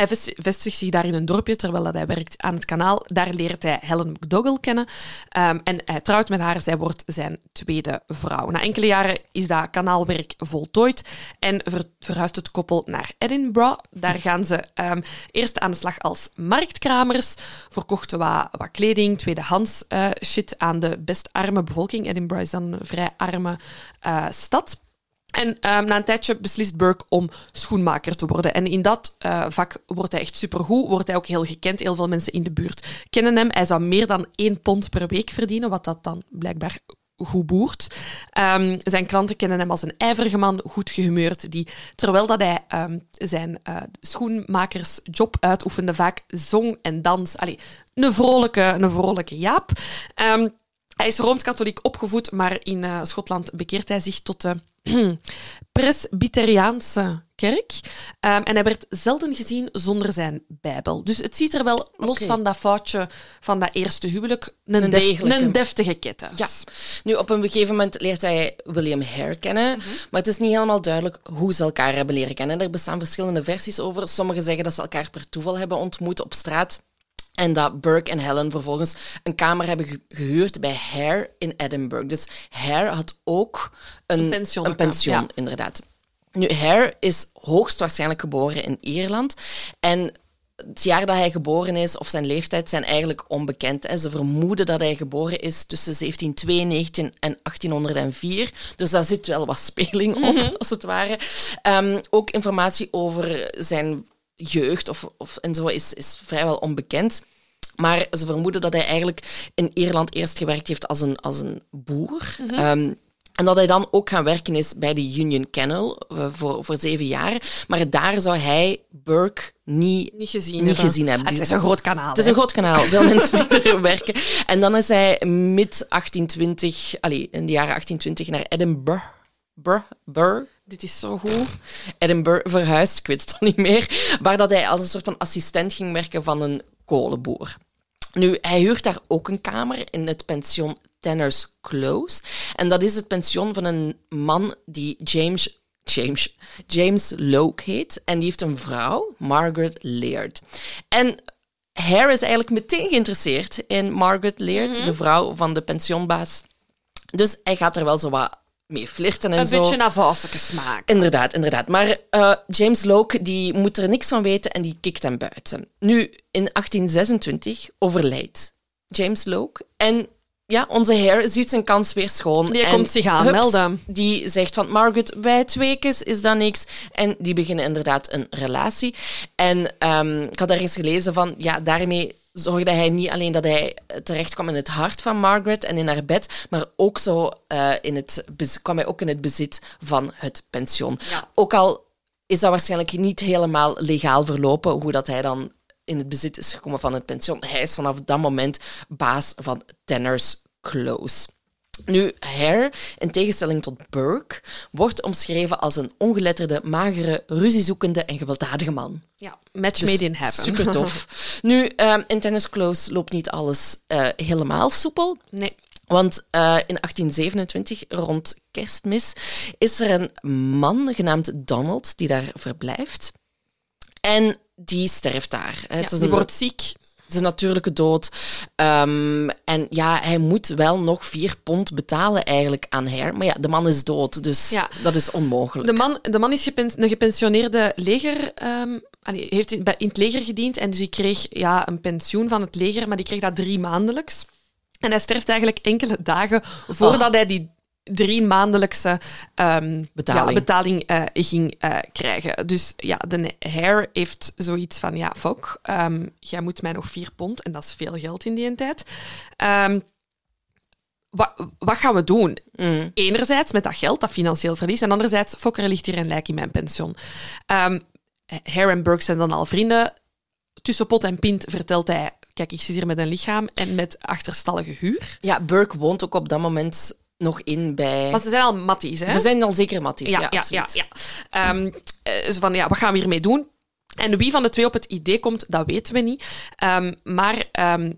B: Hij vest- vestigt zich daar in een dorpje terwijl hij werkt aan het kanaal. Daar leert hij Helen McDougall kennen. Ehm, en hij trouwt met haar. Zij wordt zijn tweede vrouw. Na enkele jaren is dat kanaalwerk voltooid en ver- verhuist het koppel naar Edinburgh. Daar gaan ze ehm, eerst aan de slag als marktkramers. Verkochten wat, wat kleding, tweedehands eh, shit aan de best arme bevolking. Edinburgh is dan een vrij arme eh, stad. En ehm, na een tijdje beslist Burke om schoenmaker te worden. En in dat eh, vak wordt hij echt supergoed. Wordt hij ook heel gekend. Heel veel mensen in de buurt kennen hem. Hij zou meer dan één pond per week verdienen, wat dat dan blijkbaar goed boert. Ehm, zijn klanten kennen hem als een ijverige man, goed gehumeurd, die terwijl dat hij ehm, zijn eh, schoenmakersjob uitoefende, vaak zong en dans. Allee, een vrolijke, een vrolijke Jaap. Hij is rooms-katholiek opgevoed, maar in eh, Schotland bekeert hij zich tot de Presbyteriaanse kerk. Ehm, en hij werd zelden gezien zonder zijn Bijbel. Dus het ziet er wel, los van dat foutje van dat eerste huwelijk, een,
A: Een
B: def- een deftige keten.
A: Ja. Nu, op een gegeven moment leert hij William Hare kennen, maar het is niet helemaal duidelijk hoe ze elkaar hebben leren kennen. Er bestaan verschillende versies over. Sommigen zeggen dat ze elkaar per toeval hebben ontmoet op straat. En dat Burke en Helen vervolgens een kamer hebben ge- gehuurd bij Hare in Edinburgh. Dus Hare had ook een,
B: Een pension,
A: een pension
B: ja.
A: inderdaad. Nu, Hare is hoogstwaarschijnlijk geboren in Ierland. En het jaar dat hij geboren is, of zijn leeftijd, zijn eigenlijk onbekend. hè. Ze vermoeden dat hij geboren is tussen 1792 en 1804. Dus daar zit wel wat speling op, als het ware. Ehm, ook informatie over zijn jeugd of, of, en zo is, is vrijwel onbekend. Maar ze vermoeden dat hij eigenlijk in Ierland eerst gewerkt heeft als een, als een boer. Ehm, en dat hij dan ook gaan werken is bij de Union Canal eh, voor, voor zeven jaar. Maar daar zou hij Burke niet,
B: Niet gezien
A: niet
B: hebben.
A: gezien hebben.
B: Het is een groot kanaal.
A: het is een groot kanaal, veel mensen die er werken. En dan is hij mid 1820, allee, in de jaren 1820 naar Edinburgh. Burr, Burr,
B: Dit is zo goed.
A: Edinburgh verhuisd, ik weet het al niet meer, waar dat hij als een soort van assistent ging werken van een kolenboer. Nu, hij huurt daar ook een kamer in het pension Tanner's Close. En dat is het pension van een man die James, James, James Loke heet. En die heeft een vrouw, Margaret Laird. En Hare is eigenlijk meteen geïnteresseerd in Margaret Laird, de vrouw van de pensionbaas. Dus hij gaat er wel zo wat mee flirten en
B: Een
A: zo.
B: beetje naar vasselijke smaak.
A: Inderdaad, inderdaad. Maar eh, James Locke die moet er niks van weten en die kikt hem buiten. Nu, in 1826 overlijdt James Locke. En ja, onze Hare ziet zijn kans weer schoon.
B: Die
A: en
B: komt zich aanmelden.
A: Die zegt van, Margaret, bij twee keer is dat niks. En die beginnen inderdaad een relatie. En ehm, ik had ergens gelezen van, ja, daarmee zorgde hij niet alleen dat hij terecht kwam in het hart van Margaret en in haar bed, maar ook zo eh, in het, kwam hij ook in het bezit van het pensioen.
B: Ja.
A: Ook al is dat waarschijnlijk niet helemaal legaal verlopen, hoe dat hij dan in het bezit is gekomen van het pensioen. Hij is vanaf dat moment baas van Tanner's Close. Nu, Hare, in tegenstelling tot Burke, wordt omschreven als een ongeletterde, magere, ruziezoekende en gewelddadige man.
B: Ja, match
A: Dus
B: made in heaven.
A: Super tof. nu, ehm, in Tennis Close loopt niet alles eh, helemaal soepel.
B: Nee.
A: Want eh, in 1827, rond kerstmis, is er een man genaamd Donald die daar verblijft. En die sterft daar.
B: Ja,
A: het is
B: die wordt ziek.
A: Een natuurlijke dood. Ehm, en ja, hij moet wel nog vier pond betalen eigenlijk aan Hare. Maar ja, de man is dood, dus
B: Ja.
A: dat is onmogelijk.
B: De man, de man is gepens- een gepensioneerde leger... ehm, allee, heeft in het leger gediend en dus die kreeg ja, een pensioen van het leger, maar die kreeg dat drie maandelijks. En hij sterft eigenlijk enkele dagen voordat hij die drie maandelijkse ehm,
A: Betaling.
B: ja, betaling eh, ging eh, krijgen. Dus ja, de Hare heeft zoiets van, ja, fuck, ehm, jij moet mij nog vier pond, en dat is veel geld in die tijd. Ehm, wat, wat gaan we doen?
A: Mm.
B: Enerzijds met dat geld, dat financieel verlies, en anderzijds, fuck, er ligt hier een lijk in mijn pensioen. Hare en Burke zijn dan al vrienden. Tussen pot en pint vertelt hij, kijk, ik zit hier met een lichaam en met achterstallige huur.
A: Ja, Burke woont ook op dat moment nog in bij...
B: Maar ze zijn al matties, hè?
A: Ze zijn al zeker matties, ja,
B: ja, ja, ja,
A: absoluut.
B: ja. Ehm, eh, van, ja, wat gaan we hiermee doen? En wie van de twee op het idee komt, dat weten we niet. Ehm, maar ehm,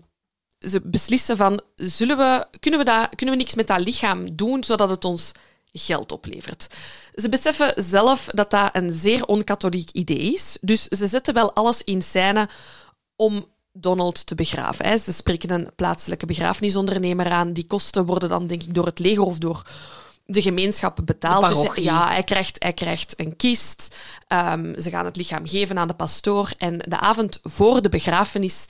B: ze beslissen van, zullen we, kunnen, we dat, kunnen we niks met dat lichaam doen, zodat het ons geld oplevert? Ze beseffen zelf dat dat een zeer onkatholiek idee is. Dus ze zetten wel alles in scène om Donald te begraven. hè. Ze spreken een plaatselijke begrafenisondernemer aan. Die kosten worden dan, denk ik, door het leger of door de gemeenschap betaald.
A: De
B: Dus ja, hij krijgt, hij krijgt een kist. Ehm, ze gaan het lichaam geven aan de pastoor. En de avond voor de begrafenis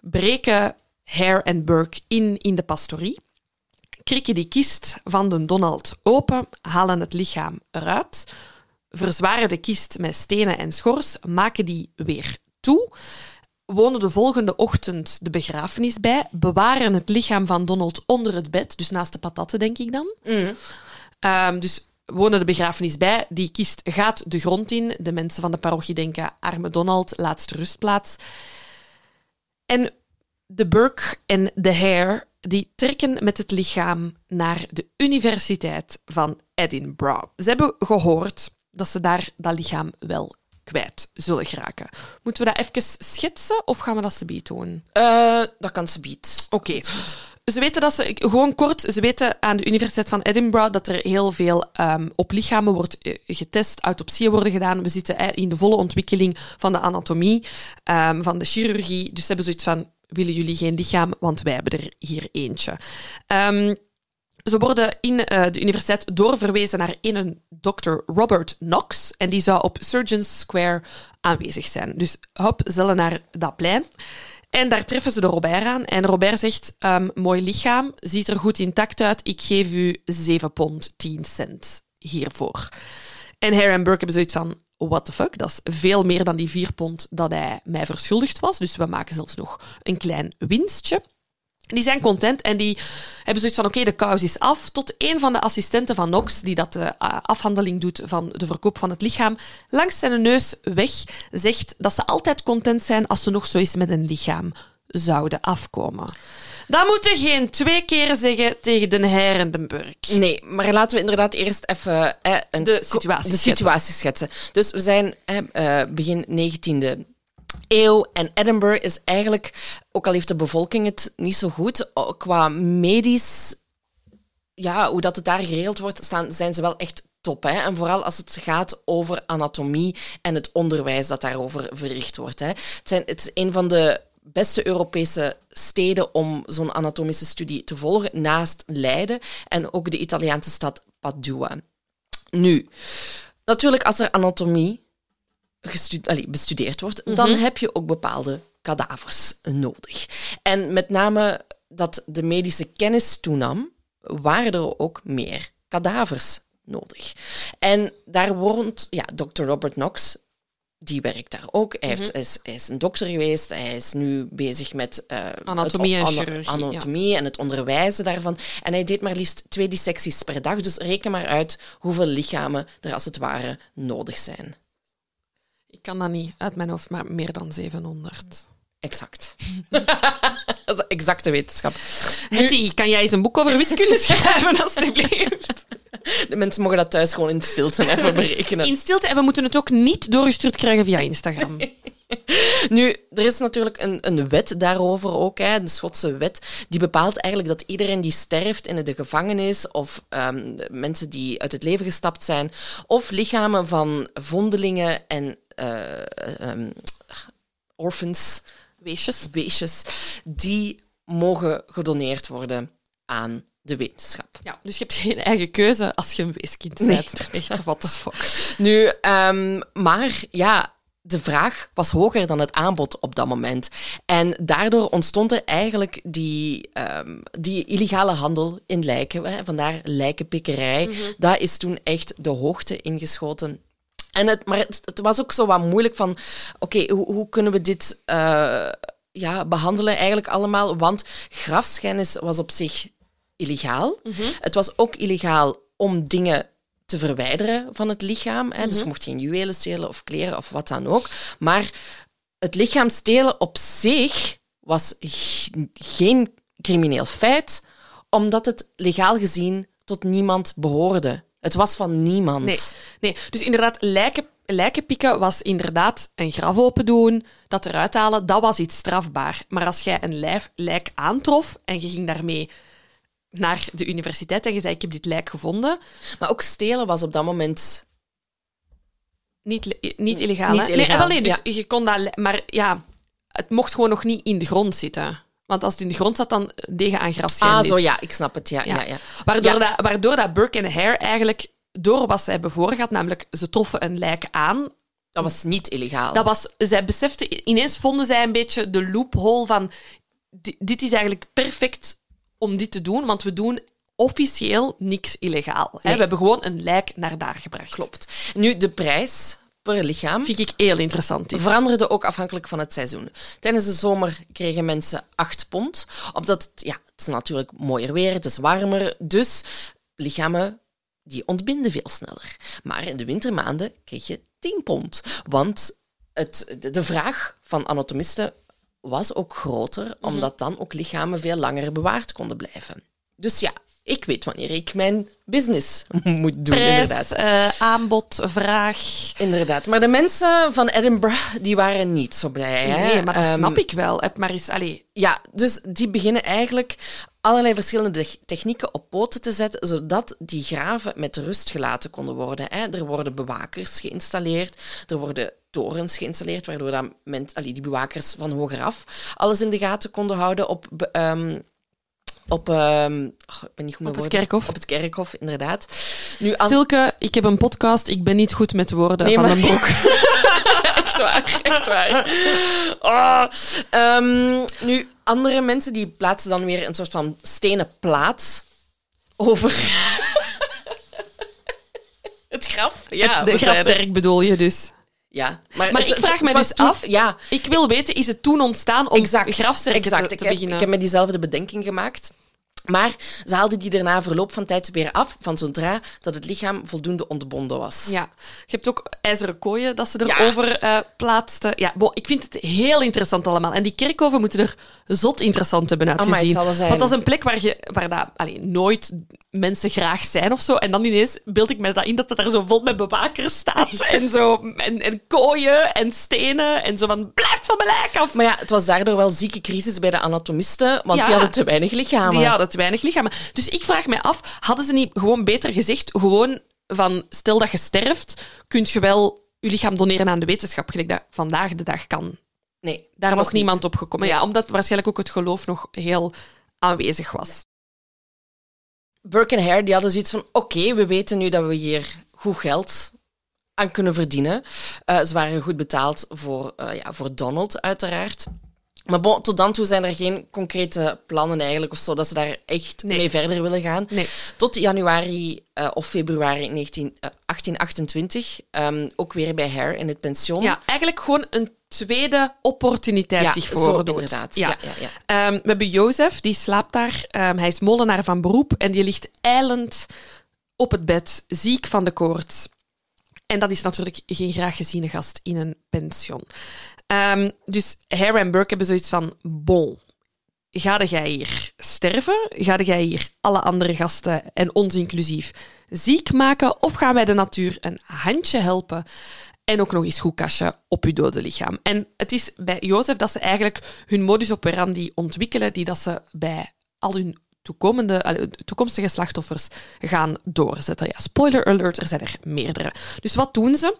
B: breken Hare en Burke in in de pastorie. Krikken die kist van de Donald open, halen het lichaam eruit, verzwaren de kist met stenen en schors, maken die weer toe, wonen de volgende ochtend de begrafenis bij, bewaren het lichaam van Donald onder het bed, dus naast de patatten, denk ik dan. Ehm, dus wonen de begrafenis bij. Die kist gaat de grond in. De mensen van de parochie denken, arme Donald, laatste rustplaats. En de Burke en de Hare die trekken met het lichaam naar de Universiteit van Edinburgh. Ze hebben gehoord dat ze daar dat lichaam wel kwijt zullen geraken. Moeten we dat even schetsen of gaan we dat subiet doen?
A: Eh, dat kan ze biedt.
B: Oké. Ze weten dat ze, gewoon kort, ze weten aan de Universiteit van Edinburgh dat er heel veel ehm, op lichamen wordt eh, getest, autopsieën worden gedaan. We zitten eh, in de volle ontwikkeling van de anatomie, ehm, van de chirurgie. Dus ze hebben zoiets van, willen jullie geen lichaam? Want wij hebben er hier eentje. Ehm, ze worden in eh, de universiteit doorverwezen naar een Dr. Robert Knox. En die zou op Surgeons Square aanwezig zijn. Dus hop, zullen naar dat plein. En daar treffen ze de Robert aan. En Robert zegt, ehm, mooi lichaam, ziet er goed intact uit. Ik geef u 7 pond 10 cent hiervoor. En Harry en Burke hebben zoiets van, what the fuck, dat is veel meer dan die 4 pond dat hij mij verschuldigd was. Dus we maken zelfs nog een klein winstje. Die zijn content en die hebben zoiets van: oké, de kous is af. Tot een van de assistenten van Knox, die dat de eh, afhandeling doet van de verkoop van het lichaam, langs zijn neus weg zegt dat ze altijd content zijn als ze nog zo eens met een lichaam zouden afkomen. Dat moeten geen twee keer zeggen tegen de Heer en de Burk.
A: Nee, maar laten we inderdaad eerst even eh, een
B: De situatie
A: de
B: schetsen.
A: situatie schetsen. Dus we zijn eh, begin 19e eeuw en Edinburgh is eigenlijk, ook al heeft de bevolking het niet zo goed, qua medisch, ja, hoe dat het daar geregeld wordt, staan, zijn ze wel echt top. Hè? En vooral als het gaat over anatomie en het onderwijs dat daarover verricht wordt. Hè? Het, zijn, het is een van de beste Europese steden om zo'n anatomische studie te volgen, naast Leiden en ook de Italiaanse stad Padua. Nu, natuurlijk als er anatomie allee, bestudeerd wordt, dan heb je ook bepaalde kadavers nodig. En met name dat de medische kennis toenam, waren er ook meer kadavers nodig. En daar woont ja, Dr. Robert Knox, die werkt daar ook. Hij, heeft,
B: Mhm.
A: is, hij is een dokter geweest. Hij is nu bezig met eh,
B: Anatomie
A: het
B: en chirurgie,
A: anatomie en het onderwijzen daarvan. En hij deed maar liefst twee dissecties per dag. Dus reken maar uit hoeveel lichamen er als het ware nodig zijn.
B: Ik kan dat niet uit mijn hoofd, maar meer dan 700.
A: Exact. Dat is exacte wetenschap.
B: Hetty, kan jij eens een boek over wiskunde schrijven, alstublieft?
A: De mensen mogen dat thuis gewoon in stilte even berekenen.
B: In stilte, en we moeten het ook niet doorgestuurd krijgen via Instagram.
A: Nu, er is natuurlijk een, een wet daarover ook, hè, de Schotse wet, die bepaalt eigenlijk dat iedereen die sterft in de gevangenis of ehm, mensen die uit het leven gestapt zijn, of lichamen van vondelingen en ehm, orphans,
B: Weesjes.
A: beestjes, die mogen gedoneerd worden aan de wetenschap.
B: Ja, dus je hebt geen eigen keuze als je een weeskind
A: Nee,
B: bent. Echt, what the fuck.
A: Nu, ehm, maar ja, de vraag was hoger dan het aanbod op dat moment. En daardoor ontstond er eigenlijk die, ehm, die illegale handel in lijken. Hè, vandaar lijkenpikkerij. Dat is toen echt de hoogte ingeschoten. En het, maar het, het was ook zo wat moeilijk van... Oké, hoe, hoe kunnen we dit eh, ja, behandelen eigenlijk allemaal? Want grafschennis was op zich illegaal. Het was ook illegaal om dingen te verwijderen van het lichaam. Hè. Dus je mocht geen juwelen stelen of kleren of wat dan ook. Maar het lichaam stelen op zich was geen crimineel feit, omdat het legaal gezien tot niemand behoorde. Het was van niemand.
B: Nee, nee. dus inderdaad, lijken, lijken pikken was inderdaad een graf open doen, dat eruit halen, dat was iets strafbaar. Maar als jij een lijf, lijk aantrof en je ging daarmee naar de universiteit en je zei, ik heb dit lijk gevonden,
A: Maar ook stelen was op dat moment...
B: niet, niet illegaal.
A: Niet illegaal,
B: Nee, wel, nee, dus
A: ja.
B: je kon dat... Maar ja, het mocht gewoon nog niet in de grond zitten. Want als het in de grond zat, dan deed je aan
A: Ah,
B: grafschennis.
A: zo ja, ik snap het. Ja, ja.
B: Ja.
A: ja,
B: Waardoor. Dat, waardoor dat Burke en Hare eigenlijk door wat zij hebben voorgehad, namelijk ze troffen een lijk aan.
A: Dat was niet illegaal.
B: Dat was, zij beseften, ineens vonden zij een beetje de loophole van di- dit is eigenlijk perfect om dit te doen, want we doen officieel niks illegaal. Hè?
A: Nee.
B: We hebben gewoon een lijk naar daar gebracht.
A: Klopt. Nu, de prijs per lichaam
B: Vind ik heel interessant.
A: veranderde ook afhankelijk van het seizoen. Tijdens de zomer kregen mensen 8 pond, omdat het, ja, het is natuurlijk mooier weer, het is warmer, dus lichamen die ontbinden veel sneller. Maar in de wintermaanden kreeg je 10 pond, want het, de, de vraag van anatomisten was ook groter, omdat dan ook lichamen veel langer bewaard konden blijven. Dus ja, ik weet wanneer ik mijn business moet doen,
B: Prijs,
A: inderdaad.
B: eh, aanbod, vraag.
A: Inderdaad. Maar de mensen van Edinburgh, die waren niet zo blij. Hè?
B: Nee, maar dat
A: Ehm,
B: snap ik wel. Heb maar eens, allee,
A: Ja, dus die beginnen eigenlijk allerlei verschillende te- technieken op poten te zetten, zodat die graven met rust gelaten konden worden. Hè? Er worden bewakers geïnstalleerd, er worden torens geïnstalleerd, waardoor dat men, allee, die bewakers van hogeraf alles in de gaten konden houden op... ehm, op, ehm, oh, ik ben niet goed
B: Op het
A: woorden.
B: kerkhof.
A: Op het kerkhof, inderdaad. Nu,
B: Silke, ik heb een podcast. Ik ben niet goed met woorden
A: Nee,
B: van
A: maar-
B: den Broek.
A: echt waar, echt waar. Oh. Ehm, nu, andere mensen die plaatsen dan weer een soort van stenen plaat over het graf. Ja,
B: de
A: we zeiden-
B: grafzerk bedoel je dus.
A: Ja, maar,
B: Maar
A: het-
B: ik
A: het-
B: vraag me
A: het
B: dus
A: toen-
B: af,
A: Ja,
B: Ik wil weten, is het toen ontstaan om
A: exact. exact.
B: te,
A: ik
B: te
A: heb,
B: beginnen?
A: Ik heb met diezelfde bedenking gemaakt. Maar ze haalden die daarna verloop van tijd weer af, van zodra dat het lichaam voldoende ontbonden was.
B: Ja, je hebt ook ijzeren kooien dat ze
A: Ja.
B: erover eh plaatsten. Ja, bon, ik vind het heel interessant allemaal. En die kerkhoven moeten er zot interessant hebben
A: Amai,
B: uitgezien.
A: wel zijn.
B: Want dat is een plek waar, je, waar dat, allee, nooit mensen graag zijn of zo. En dan ineens beeld ik me dat in dat het daar zo vol met bewakers staat. En, zo, en, en kooien en stenen. En zo van, blijf van mijn lijk af.
A: Maar ja, het was daardoor wel zieke crisis bij de anatomisten, want
B: Ja.
A: die hadden te weinig lichamen.
B: Die hadden te weinig lichamen. Dus ik vraag mij af, hadden ze niet gewoon beter gezegd, gewoon van, stel dat je sterft, kun je wel je lichaam doneren aan de wetenschap, gelijk dat vandaag de dag kan.
A: Nee,
B: Daar was
A: niet.
B: niemand op gekomen. Ja, omdat waarschijnlijk ook het geloof nog heel aanwezig was.
A: Burke en Hare die hadden zoiets van: oké, we weten nu dat we hier goed geld aan kunnen verdienen. Eh, ze waren goed betaald voor, eh, ja, voor Donald, uiteraard. Maar bon, tot dan toe zijn er geen concrete plannen eigenlijk of zo, dat ze daar echt
B: Nee.
A: mee verder willen gaan.
B: Nee.
A: Tot januari eh, of februari 19, eh, 1828, ehm, ook weer bij Hare in het pension.
B: Ja, eigenlijk gewoon een tweede opportuniteit
A: Ja,
B: zich voordoet.
A: inderdaad.
B: Ja.
A: Ja, ja.
B: Ehm, we hebben Jozef, die slaapt daar. Ehm, hij is molenaar van beroep en die ligt ijlend op het bed, ziek van de koorts. En dat is natuurlijk geen graag geziene gast in een pension. Ehm, dus Harry en Burke hebben zoiets van: bon, ga jij hier sterven? Ga jij hier alle andere gasten en ons inclusief ziek maken? Of gaan wij de natuur een handje helpen en ook nog eens goed kastje op uw dode lichaam? En het is bij Jozef dat ze eigenlijk hun modus operandi ontwikkelen die dat ze bij al hun toekomende, toekomstige slachtoffers gaan doorzetten. Ja, spoiler alert, er zijn er meerdere. Dus wat doen ze?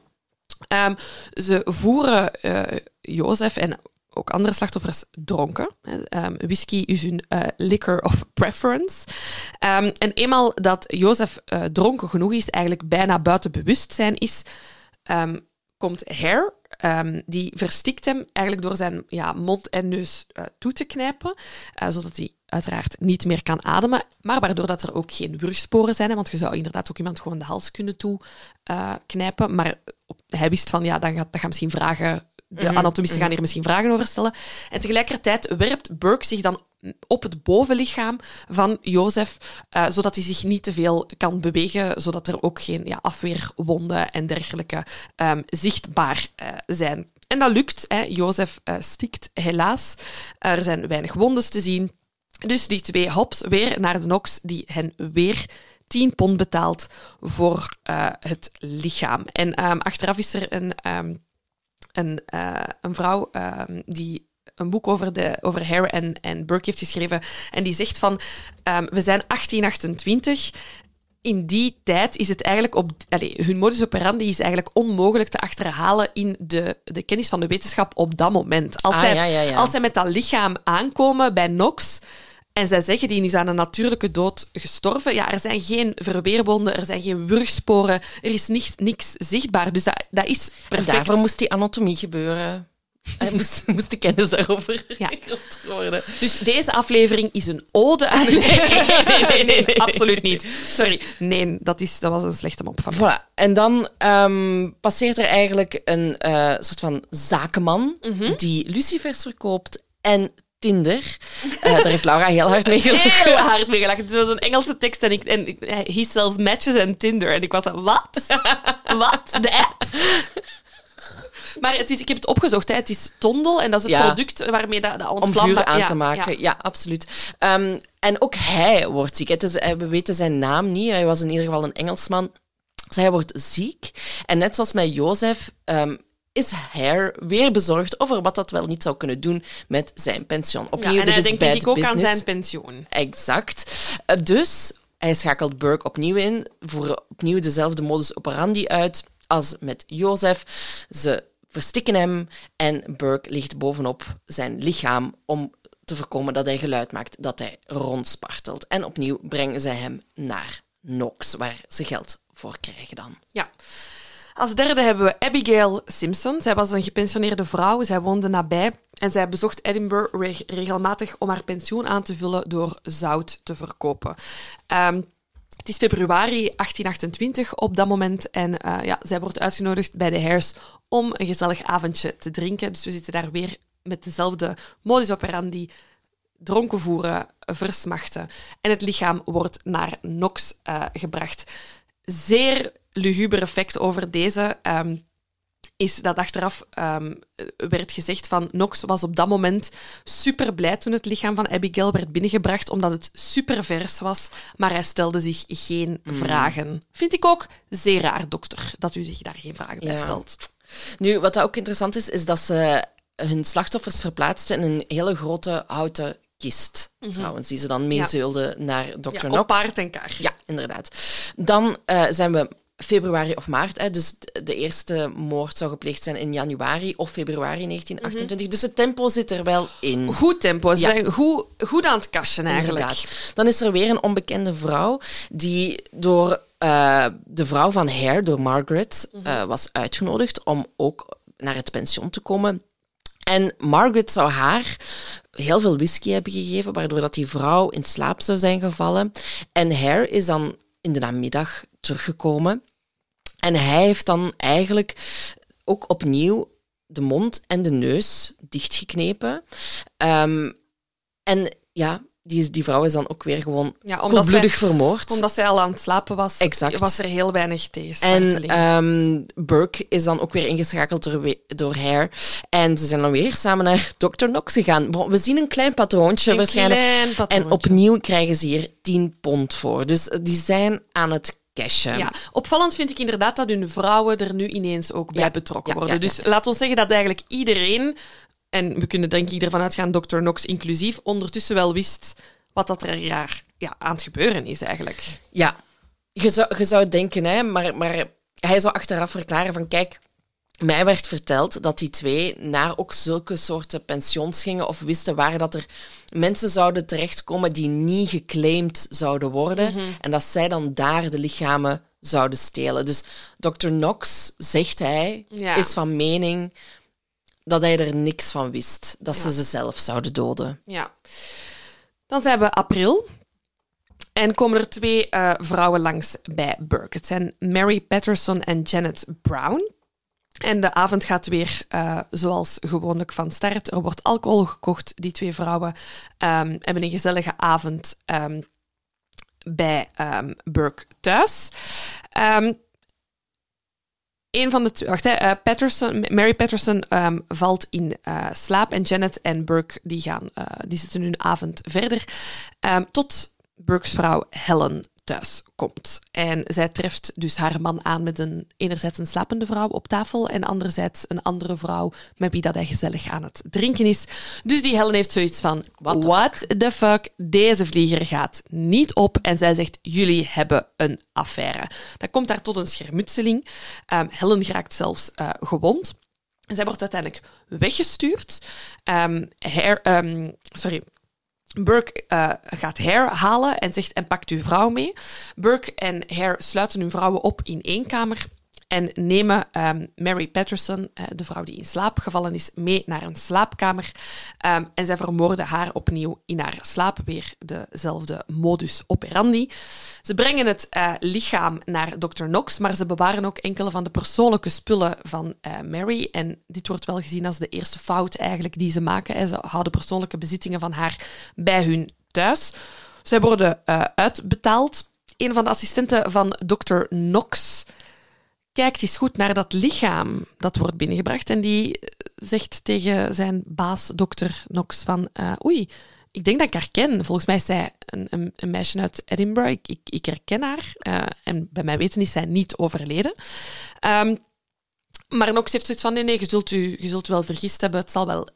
B: Ehm, ze voeren eh Jozef en ook andere slachtoffers dronken. Ehm, whisky is hun eh, liquor of preference. Ehm, en eenmaal dat Jozef eh, dronken genoeg is, eigenlijk bijna buiten bewustzijn is, ehm, komt Hare, die verstikt hem eigenlijk door zijn ja, mond en neus eh, toe te knijpen, zodat hij uiteraard niet meer kan ademen, maar waardoor dat er ook geen wurgsporen zijn, want je zou inderdaad ook iemand gewoon de hals kunnen toeknijpen, maar hij wist van, ja, dan gaat, dat gaat misschien vragen... De anatomisten gaan hier misschien vragen over stellen. En tegelijkertijd werpt Burke zich dan op het bovenlichaam van Jozef, eh, zodat hij zich niet te veel kan bewegen, zodat er ook geen ja, afweerwonden en dergelijke ehm, zichtbaar eh, zijn. en dat lukt. Hè. Jozef uh, stikt helaas. Er zijn weinig wondes te zien. Dus die twee hops weer naar de Nox, die hen weer 10 pond betaalt voor het lichaam. En um, achteraf is er een, um, een, uh, een vrouw um, die een boek over, de, over Hare en, en Burke heeft geschreven. En die zegt van, we zijn 1828 in die tijd is het eigenlijk op. Allez, hun modus operandi is eigenlijk onmogelijk te achterhalen in de, de kennis van de wetenschap op dat moment. Als,
A: Ah,
B: zij,
A: ja, ja, ja.
B: als zij met dat lichaam aankomen bij Nox. En zij zeggen, die is aan een natuurlijke dood gestorven. Ja, er zijn geen verweerwonden, er zijn geen wurgsporen, er is niks, niks zichtbaar. Dus dat, dat is
A: En
B: perfect.
A: daarvoor moest die anatomie gebeuren. Hij moest, moest de kennis daarover
B: Ja.
A: worden.
B: Dus deze aflevering is een ode aan... Nee, nee, nee, nee, absoluut niet. Sorry. Nee, dat, is, dat was een slechte mop van mij.
A: Voilà. En dan ehm, passeert er eigenlijk een eh, soort van zakenman
B: Mhm.
A: die lucifers verkoopt en Tinder. Eh, daar heeft Laura heel hard mee gelachen.
B: Heel hard mee gelachen. Het was een Engelse tekst en ik... En ik he sells matches en Tinder. En ik was wat? Wat? De app? Maar het is, ik heb het opgezocht. Hè. Het is Tondel en dat is het
A: Ja.
B: product waarmee dat, dat
A: om vuur aan
B: ja,
A: te maken.
B: ja.
A: Ja, absoluut. Ehm, en ook hij wordt ziek. Het is, eh, we weten zijn naam niet. Hij was in ieder geval een Engelsman. Hij wordt ziek. En net zoals met Jozef ehm, is hij weer bezorgd over wat dat wel niet zou kunnen doen met zijn pensioen. Opnieuw,
B: Ja, en hij denkt ik ook aan zijn pensioen.
A: Exact. Eh, Dus hij schakelt Burke opnieuw in, voeren opnieuw dezelfde modus operandi uit als met Jozef. Ze verstikken hem en Burke ligt bovenop zijn lichaam om te voorkomen dat hij geluid maakt, dat hij rondspartelt. En opnieuw brengen zij hem naar Knox, waar ze geld voor krijgen dan.
B: Ja. Als derde hebben we Abigail Simpson. Zij was een gepensioneerde vrouw. Zij woonde nabij en zij bezocht Edinburgh re- regelmatig om haar pensioen aan te vullen door zout te verkopen. Ehm, het is februari 1828 op dat moment en eh, ja, zij wordt uitgenodigd bij de Hares om een gezellig avondje te drinken. Dus we zitten daar weer met dezelfde modus operandi dronken voeren, versmachten. En het lichaam wordt naar Nox eh, gebracht. Zeer luguber effect over deze ehm, is dat achteraf ehm, werd gezegd van Nox was op dat moment super blij toen het lichaam van Abigail werd binnengebracht, omdat het super vers was, maar hij stelde zich geen vragen. Vind ik ook zeer raar, dokter, dat u zich daar geen vragen bij
A: Ja.
B: stelt.
A: Nu, wat ook interessant is, is dat ze hun slachtoffers verplaatsten in een hele grote houten kist, trouwens, die ze dan meezeulden naar Dr.
B: Ja,
A: Knox.
B: op paard en kar.
A: Ja, inderdaad. Dan eh, zijn we februari of maart. Hè, dus de- eerste moord zou gepleegd zijn in januari of februari 1928. Dus het tempo zit er wel in.
B: Goed tempo, ze
A: Ja.
B: zijn goed, goed aan het kassen eigenlijk.
A: Inderdaad. Dan is er weer een onbekende vrouw die door eh, de vrouw van Hare, door Margaret, eh, was uitgenodigd om ook naar het pension te komen. En Margaret zou haar heel veel whisky hebben gegeven, waardoor dat die vrouw in slaap zou zijn gevallen. En Hare is dan in de namiddag teruggekomen. En hij heeft dan eigenlijk ook opnieuw de mond en de neus dichtgeknepen. Ehm, en ja, die, die vrouw is dan ook weer gewoon
B: Ja,
A: vermoord.
B: Omdat zij al aan het slapen was,
A: Exact.
B: was er heel weinig tegensparteling.
A: En ehm, Burke is dan ook weer ingeschakeld door, Hare. En ze zijn dan weer samen naar Dr. Knox gegaan. We zien een klein patroontje
B: Een
A: waarschijnlijk.
B: klein patroontje.
A: En opnieuw krijgen ze hier 10 pond voor. Dus die zijn aan het cashen.
B: Ja, opvallend vind ik inderdaad dat hun vrouwen er nu ineens ook bij
A: Ja,
B: betrokken worden.
A: ja.
B: Dus laat ons zeggen dat eigenlijk iedereen, en we kunnen denk ik ervan uitgaan, Dr. Knox inclusief, ondertussen wel wist wat dat er jaar, ja, aan het gebeuren is eigenlijk.
A: Ja, je zou, je zou denken, hè, maar, maar hij zou achteraf verklaren van kijk, mij werd verteld dat die twee naar ook zulke soorten pensioens gingen of wisten waar dat er mensen zouden terechtkomen die niet geclaimd zouden worden
B: Mhm.
A: en dat zij dan daar de lichamen zouden stelen. Dus Dr. Knox, zegt hij,
B: Ja.
A: is van mening dat hij er niks van wist, dat ze
B: Ja.
A: ze zelf zouden doden.
B: Ja. Dan zijn we april. En komen er twee eh, vrouwen langs bij Burke. Het zijn Mary Patterson en Janet Brown. En de avond gaat weer eh, zoals gewoonlijk van start. Er wordt alcohol gekocht. Die twee vrouwen ehm, hebben een gezellige avond ehm, bij ehm, Burke thuis. Een van de twee, wacht, hè, eh, Patterson, Mary Patterson valt in eh, slaap en Janet en Burke die, gaan, die zitten hun avond verder. Tot Burke's vrouw Helen thuis komt. En zij treft dus haar man aan met een enerzijds een slapende vrouw op tafel en anderzijds een andere vrouw met wie dat hij gezellig aan het drinken is. Dus die Helen heeft zoiets van,
A: What the
B: what the fuck, deze vlieger gaat niet op. En zij zegt, jullie hebben een affaire. Dat komt daar tot een schermutseling. Ehm, Helen geraakt zelfs eh, gewond. En zij wordt uiteindelijk weggestuurd. Ehm, her- ehm, sorry, Burke eh, gaat Hare halen en zegt: En pakt uw vrouw mee. Burke en Hare sluiten hun vrouwen op in één kamer en nemen ehm, Mary Patterson, eh, de vrouw die in slaap gevallen is, mee naar een slaapkamer. Ehm, en zij vermoorden haar opnieuw in haar slaap. Weer dezelfde modus operandi. Ze brengen het eh, lichaam naar Dr. Knox, maar ze bewaren ook enkele van de persoonlijke spullen van eh, Mary. En dit wordt wel gezien als de eerste fout eigenlijk die ze maken. Ze houden persoonlijke bezittingen van haar bij hun thuis. Zij worden uitbetaald. Een van de assistenten van Dr. Knox kijkt eens goed naar dat lichaam dat wordt binnengebracht en die eh, zegt tegen zijn baas, dokter Knox, van eh, oei, ik denk dat ik haar ken. Volgens mij is zij een, een, een meisje uit Edinburgh. Ik, ik, herken haar. eh, en bij mij weten is zij niet overleden. Ehm, maar Knox heeft zoiets van, nee, nee, je zult u, je zult wel vergist hebben. Het zal wel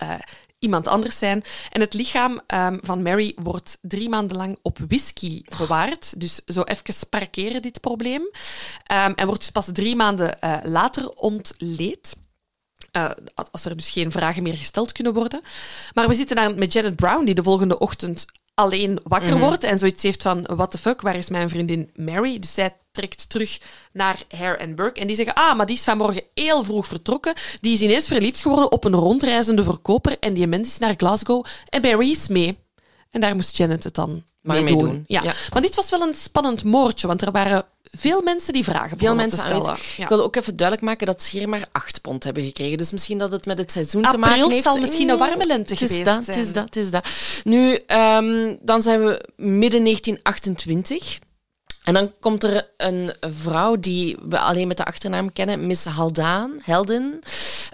B: iemand anders zijn. En het lichaam ehm, van Mary wordt drie maanden lang op whisky bewaard. Dus zo even parkeren dit probleem. Ehm, en wordt dus pas drie maanden eh, later ontleed. Eh, als er dus geen vragen meer gesteld kunnen worden. Maar we zitten daar met Janet Brown, die de volgende ochtend alleen wakker wordt en zoiets heeft van, what the fuck, waar is mijn vriendin Mary? Dus zij trekt terug naar Hare en Burke en die zeggen, ah, maar die is vanmorgen heel vroeg vertrokken. Die is ineens verliefd geworden op een rondreizende verkoper en die mens is naar Glasgow en Mary is mee. En daar moest Janet het dan
A: Maar
B: mee
A: mee
B: doen.
A: doen,
B: Ja.
A: ja.
B: Maar dit was wel een spannend moordje, want er waren veel mensen die vragen
A: Veel mensen
B: te stellen. Ja.
A: Ik wil ook even duidelijk maken dat ze hier maar acht pond hebben gekregen. Dus misschien dat het met het seizoen te maken heeft.
B: zal misschien een
A: Mm,
B: warme lente
A: het is
B: geweest
A: dat, Het
B: zijn.
A: is dat, het is dat. Nu, ehm, dan zijn we midden 1928. En dan komt er een vrouw die we alleen met de achternaam kennen, Miss Haldaan, Helden.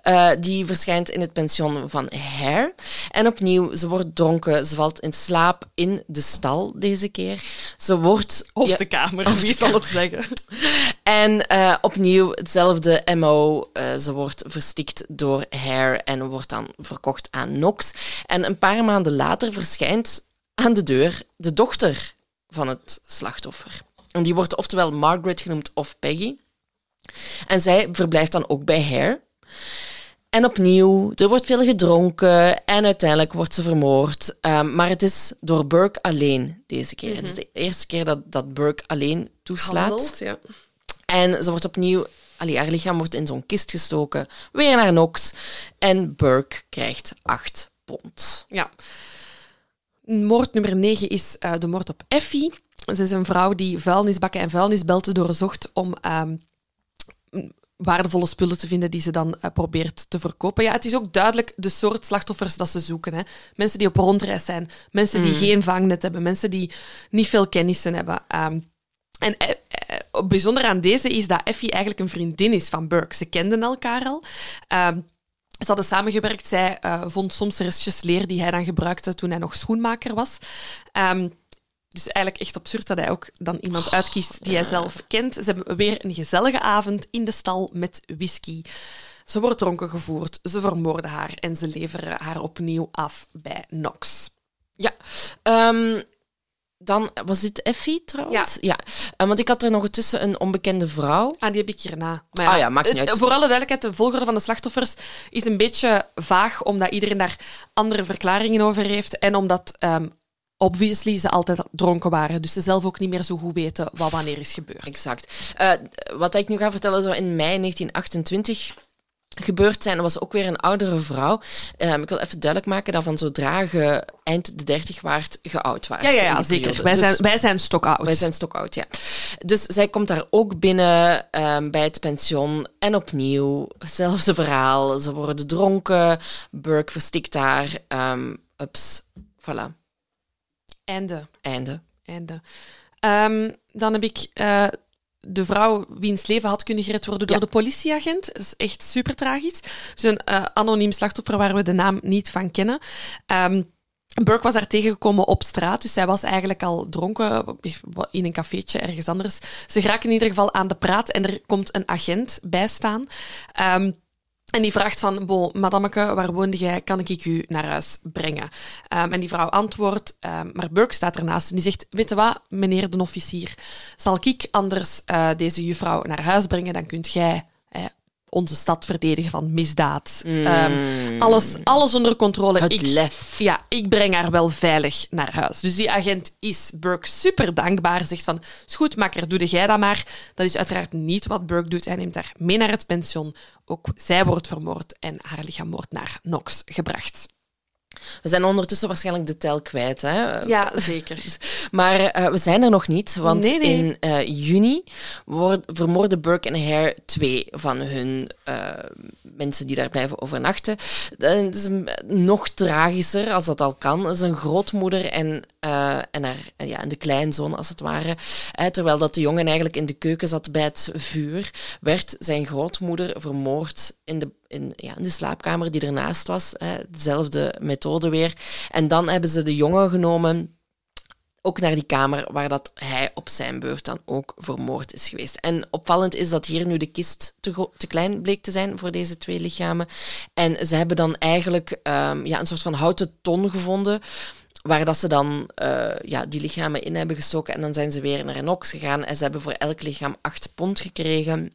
A: Eh, die verschijnt in het pension van Hare. En opnieuw, ze wordt dronken, ze valt in slaap in de stal deze keer. Ze wordt...
B: Of de kamer,
A: Of
B: wie
A: de
B: zal het zeggen?
A: en eh, opnieuw hetzelfde MO. Eh, ze wordt verstikt door Hare en wordt dan verkocht aan Knox. En een paar maanden later verschijnt aan de deur de dochter van het slachtoffer. En die wordt oftewel Margaret genoemd of Peggy. En zij verblijft dan ook bij Hare. En opnieuw, er wordt veel gedronken en uiteindelijk wordt ze vermoord. Ehm, maar het is door Burke alleen deze keer. Het is de eerste keer dat, dat Burke alleen toeslaat.
B: Handelt, ja.
A: En ze wordt opnieuw, allee, haar lichaam wordt in zo'n kist gestoken, weer naar Knox. En Burke krijgt acht pond.
B: Ja. Moord nummer 9 is eh, de moord op Effie. Ze is een vrouw die vuilnisbakken en vuilnisbelten doorzocht om ehm, waardevolle spullen te vinden die ze dan eh, probeert te verkopen. Ja, het is ook duidelijk de soort slachtoffers dat ze zoeken. Hè. Mensen die op rondreis zijn, mensen die geen vangnet hebben, mensen die niet veel kennissen hebben. Ehm, en eh, eh, bijzonder aan deze is dat Effie eigenlijk een vriendin is van Burke. Ze kenden elkaar al. Ehm, ze hadden samengewerkt. Zij vond soms restjes leer die hij dan gebruikte toen hij nog schoenmaker was. Ehm, dus eigenlijk echt absurd dat hij ook dan iemand uitkiest die hij zelf kent. Ze hebben weer een gezellige avond in de stal met whisky. Ze wordt dronken gevoerd, ze vermoorden haar en ze leveren haar opnieuw af bij Knox.
A: Ja, ehm, dan was dit Effie trouwens? Ja. Eh, want ik had er nog tussen een onbekende vrouw.
B: Ah, die heb ik hierna. Maar
A: Ah ja, maakt niet
B: het-
A: uit.
B: Voor alle duidelijkheid, de volgorde van de slachtoffers is een beetje vaag, omdat iedereen daar andere verklaringen over heeft. En omdat, ehm, obviously, ze altijd dronken waren. Dus ze zelf ook niet meer zo goed weten wat wanneer is gebeurd.
A: Exact. Eh, wat ik nu ga vertellen, zou in mei 1928 gebeurd zijn. Was ook weer een oudere vrouw. Ehm, ik wil even duidelijk maken dat van zodra je eind de 30 waart, geoud waart.
B: Ja, ja, zeker. Wij,
A: Dus-
B: zijn, wij zijn stokoud.
A: Wij zijn stokoud, ja. Dus zij komt daar ook binnen ehm, bij het pension. En opnieuw, hetzelfde verhaal. Ze worden dronken. Burke verstikt haar. ehm ups, voilà.
B: Einde.
A: Einde.
B: Einde. Ehm, dan heb ik eh, de vrouw wiens leven had kunnen gered worden door
A: Ja.
B: de politieagent. Dat is echt super tragisch. Dus een eh, anoniem slachtoffer waar we de naam niet van kennen. Ehm, Burke was daar tegengekomen op straat, dus zij was eigenlijk al dronken in een cafeetje ergens anders. Ze geraken in ieder geval aan de praat en er komt een agent bij staan. Ehm, en die vraagt van, bon, madameke, waar woonde jij? Kan ik u naar huis brengen? Ehm, en die vrouw antwoordt, ehm, maar Burke staat ernaast en die zegt, weet je wat, meneer de officier, zal ik anders eh, deze juffrouw naar huis brengen, dan kunt jij onze stad verdedigen van misdaad. Ehm, alles, alles onder controle.
A: Het
B: ik,
A: lef.
B: Ja, ik breng haar wel veilig naar huis. Dus die agent is Burke super dankbaar. Zegt van, is goed, makker, doe jij dat maar. Dat is uiteraard niet wat Burke doet. Hij neemt haar mee naar het pension. Ook zij wordt vermoord en haar lichaam wordt naar Knox gebracht.
A: We zijn ondertussen waarschijnlijk de tel kwijt. Hè?
B: Ja, zeker.
A: Maar eh, we zijn er nog niet, want
B: Nee, nee.
A: in eh, juni vermoorden Burke en Hare twee van hun eh, mensen die daar blijven overnachten. Dat is nog tragischer, als dat al kan. Dat is een grootmoeder en, eh, en, haar, en ja, de kleinzoon, als het ware. Eh, terwijl dat de jongen eigenlijk in de keuken zat bij het vuur, werd zijn grootmoeder vermoord in de, in, ja, in de slaapkamer die ernaast was. Eh, dezelfde methode weer. En dan hebben ze de jongen genomen ook naar die kamer waar dat hij op zijn beurt dan ook vermoord is geweest. En opvallend is dat hier nu de kist te, te klein bleek te zijn voor deze twee lichamen. En ze hebben dan eigenlijk ehm, ja, een soort van houten ton gevonden. Waar dat ze dan eh, ja, die lichamen in hebben gestoken. En dan zijn ze weer naar Inox gegaan. En ze hebben voor elk lichaam acht pond gekregen.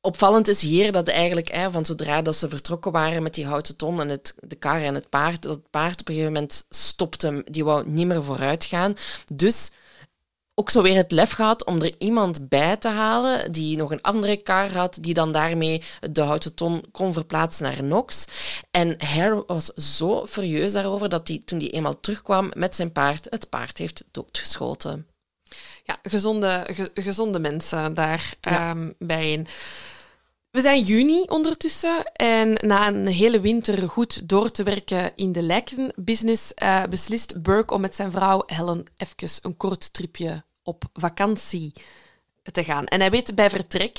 A: Opvallend is hier dat eigenlijk hè, van zodra dat ze vertrokken waren met die houten ton en het, de kar en het paard, dat het paard op een gegeven moment stopte. Die wou niet meer vooruit gaan. Dus ook zo weer het lef gehad om er iemand bij te halen die nog een andere kar had, die dan daarmee de houten ton kon verplaatsen naar Nox. En Hare was zo furieus daarover dat hij, toen hij eenmaal terugkwam met zijn paard, het paard heeft doodgeschoten.
B: Ja, gezonde, ge- gezonde mensen daar
A: Ja.
B: ehm, bijeen. We zijn juni ondertussen en na een hele winter goed door te werken in de lijkenbusiness eh, beslist Burke om met zijn vrouw Helen even een kort tripje op vakantie te gaan. En hij weet bij vertrek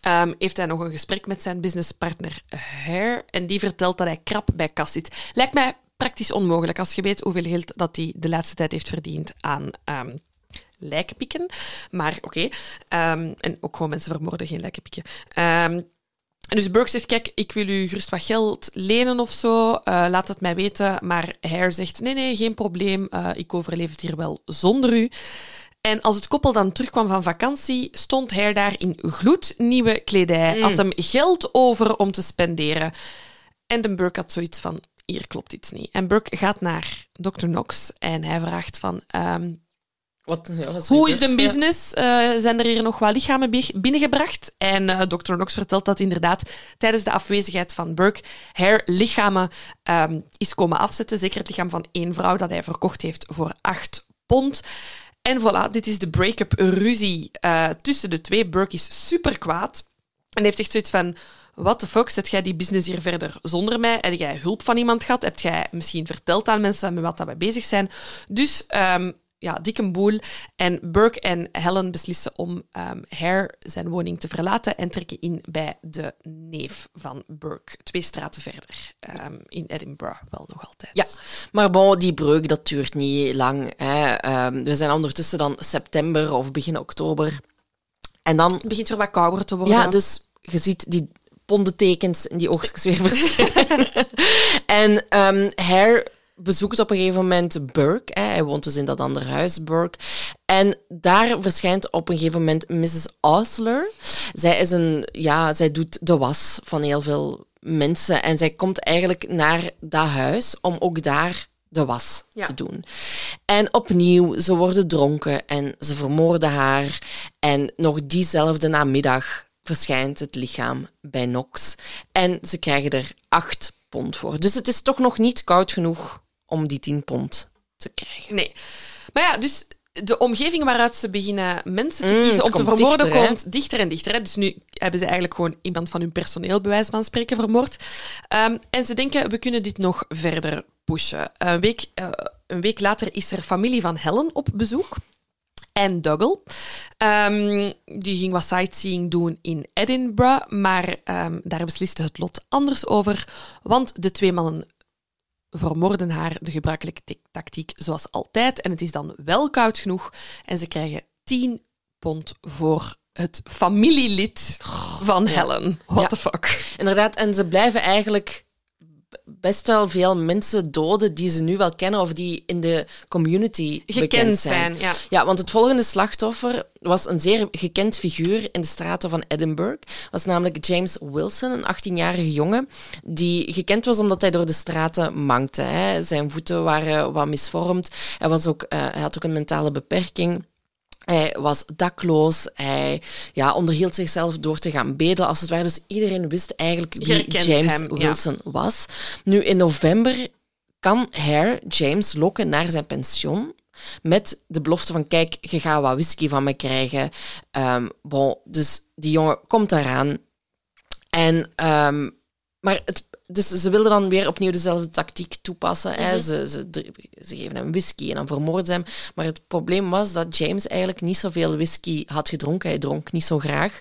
B: ehm, heeft hij nog een gesprek met zijn businesspartner Hare en die vertelt dat hij krap bij kas zit. Lijkt mij praktisch onmogelijk als je weet hoeveel geld dat hij de laatste tijd heeft verdiend aan lijkenpikken. Maar oké. Ehm, en ook gewoon mensen vermoorden, geen lijkenpikken. Ehm, dus Burke zegt, kijk, ik wil u gerust wat geld lenen of zo. eh, laat het mij weten. Maar Hare zegt, nee, nee, geen probleem. eh, ik overleef het hier wel zonder u. En als het koppel dan terugkwam van vakantie, stond hij daar in gloednieuwe kledij. Had hem geld over om te spenderen. En de Burke had zoiets van, hier klopt iets niet. En Burke gaat naar Dr. Knox en hij vraagt van... ehm,
A: Wat, ja, wat
B: hoe is de business? Eh, zijn er hier nog wat lichamen bi- binnengebracht? En eh Dr. Knox vertelt dat inderdaad tijdens de afwezigheid van Burke Hare lichamen ehm, is komen afzetten. Zeker het lichaam van één vrouw dat hij verkocht heeft voor acht pond. En voilà, dit is de break-up ruzie eh, tussen de twee. Burke is super kwaad en heeft echt zoiets van... What the fuck, zet jij die business hier verder zonder mij? Heb jij hulp van iemand gehad? Heb jij misschien verteld aan mensen met wat dat we bezig zijn? Dus ehm, ja, dikke boel. En Burke en Helen beslissen om ehm Hare zijn woning te verlaten en trekken in bij de neef van Burke. Twee straten verder, ehm, in Edinburgh wel nog altijd.
A: Ja, maar bon, die breuk dat duurt niet lang. Hè. Ehm, we zijn ondertussen dan september of begin oktober. En dan,
B: Het begint weer wat kouder te worden.
A: ja, dus je ziet die pondentekens in die oogstjes weer verschijnen. en Hare bezoekt op een gegeven moment Burke. Hè. Hij woont dus in dat andere huis, Burke. En daar verschijnt op een gegeven moment Mrs. Osler. Zij, is een, ja, zij doet de was van heel veel mensen. En zij komt eigenlijk naar dat huis om ook daar de was
B: Ja.
A: te doen. En opnieuw, ze worden dronken en ze vermoorden haar. En nog diezelfde namiddag verschijnt het lichaam bij Nox. En ze krijgen er acht pond voor. Dus het is toch nog niet koud genoeg om die tien pond te krijgen.
B: Nee. Maar ja, dus de omgeving waaruit ze beginnen mensen te
A: Mm,
B: kiezen om te vermoorden
A: dichter,
B: komt dichter en dichter. Hè. Dus nu hebben ze eigenlijk gewoon iemand van hun personeel, bij wijze van spreken, vermoord. Ehm, en ze denken, we kunnen dit nog verder pushen. Een week, eh, een week later is er familie van Helen op bezoek. En Dougal. Ehm, die ging wat sightseeing doen in Edinburgh, maar ehm, daar besliste het lot anders over, want de twee mannen vermoorden haar de gebruikelijke tactiek zoals altijd. En het is dan wel koud genoeg en ze krijgen 10 pond voor het familielid van Helen. What
A: Ja.
B: the fuck?
A: Inderdaad, en ze blijven eigenlijk best wel veel mensen doden die ze nu wel kennen of die in de community bekend
B: Gekend
A: zijn.
B: zijn, ja.
A: Ja, want het volgende slachtoffer was een zeer gekend figuur in de straten van Edinburgh. Was namelijk James Wilson, een 18-jarige jongen, die gekend was omdat hij door de straten mankte. Hè. Zijn voeten waren wat misvormd. Hij, was ook, eh, hij had ook een mentale beperking. Hij was dakloos. Hij ja, onderhield zichzelf door te gaan bedelen, als het ware. Dus iedereen wist eigenlijk wie James
B: hem, ja.
A: Wilson was. Nu, in november kan Hare James lokken naar zijn pension met de belofte van, kijk, je gaat wat whisky van me krijgen. Ehm, bon, dus die jongen komt daaraan. En, ehm, maar het, dus ze wilden dan weer opnieuw dezelfde tactiek toepassen. hè. Ze, ze, ze geven hem whisky en dan vermoorden ze hem. Maar het probleem was dat James eigenlijk niet zoveel whisky had gedronken. Hij dronk niet zo graag.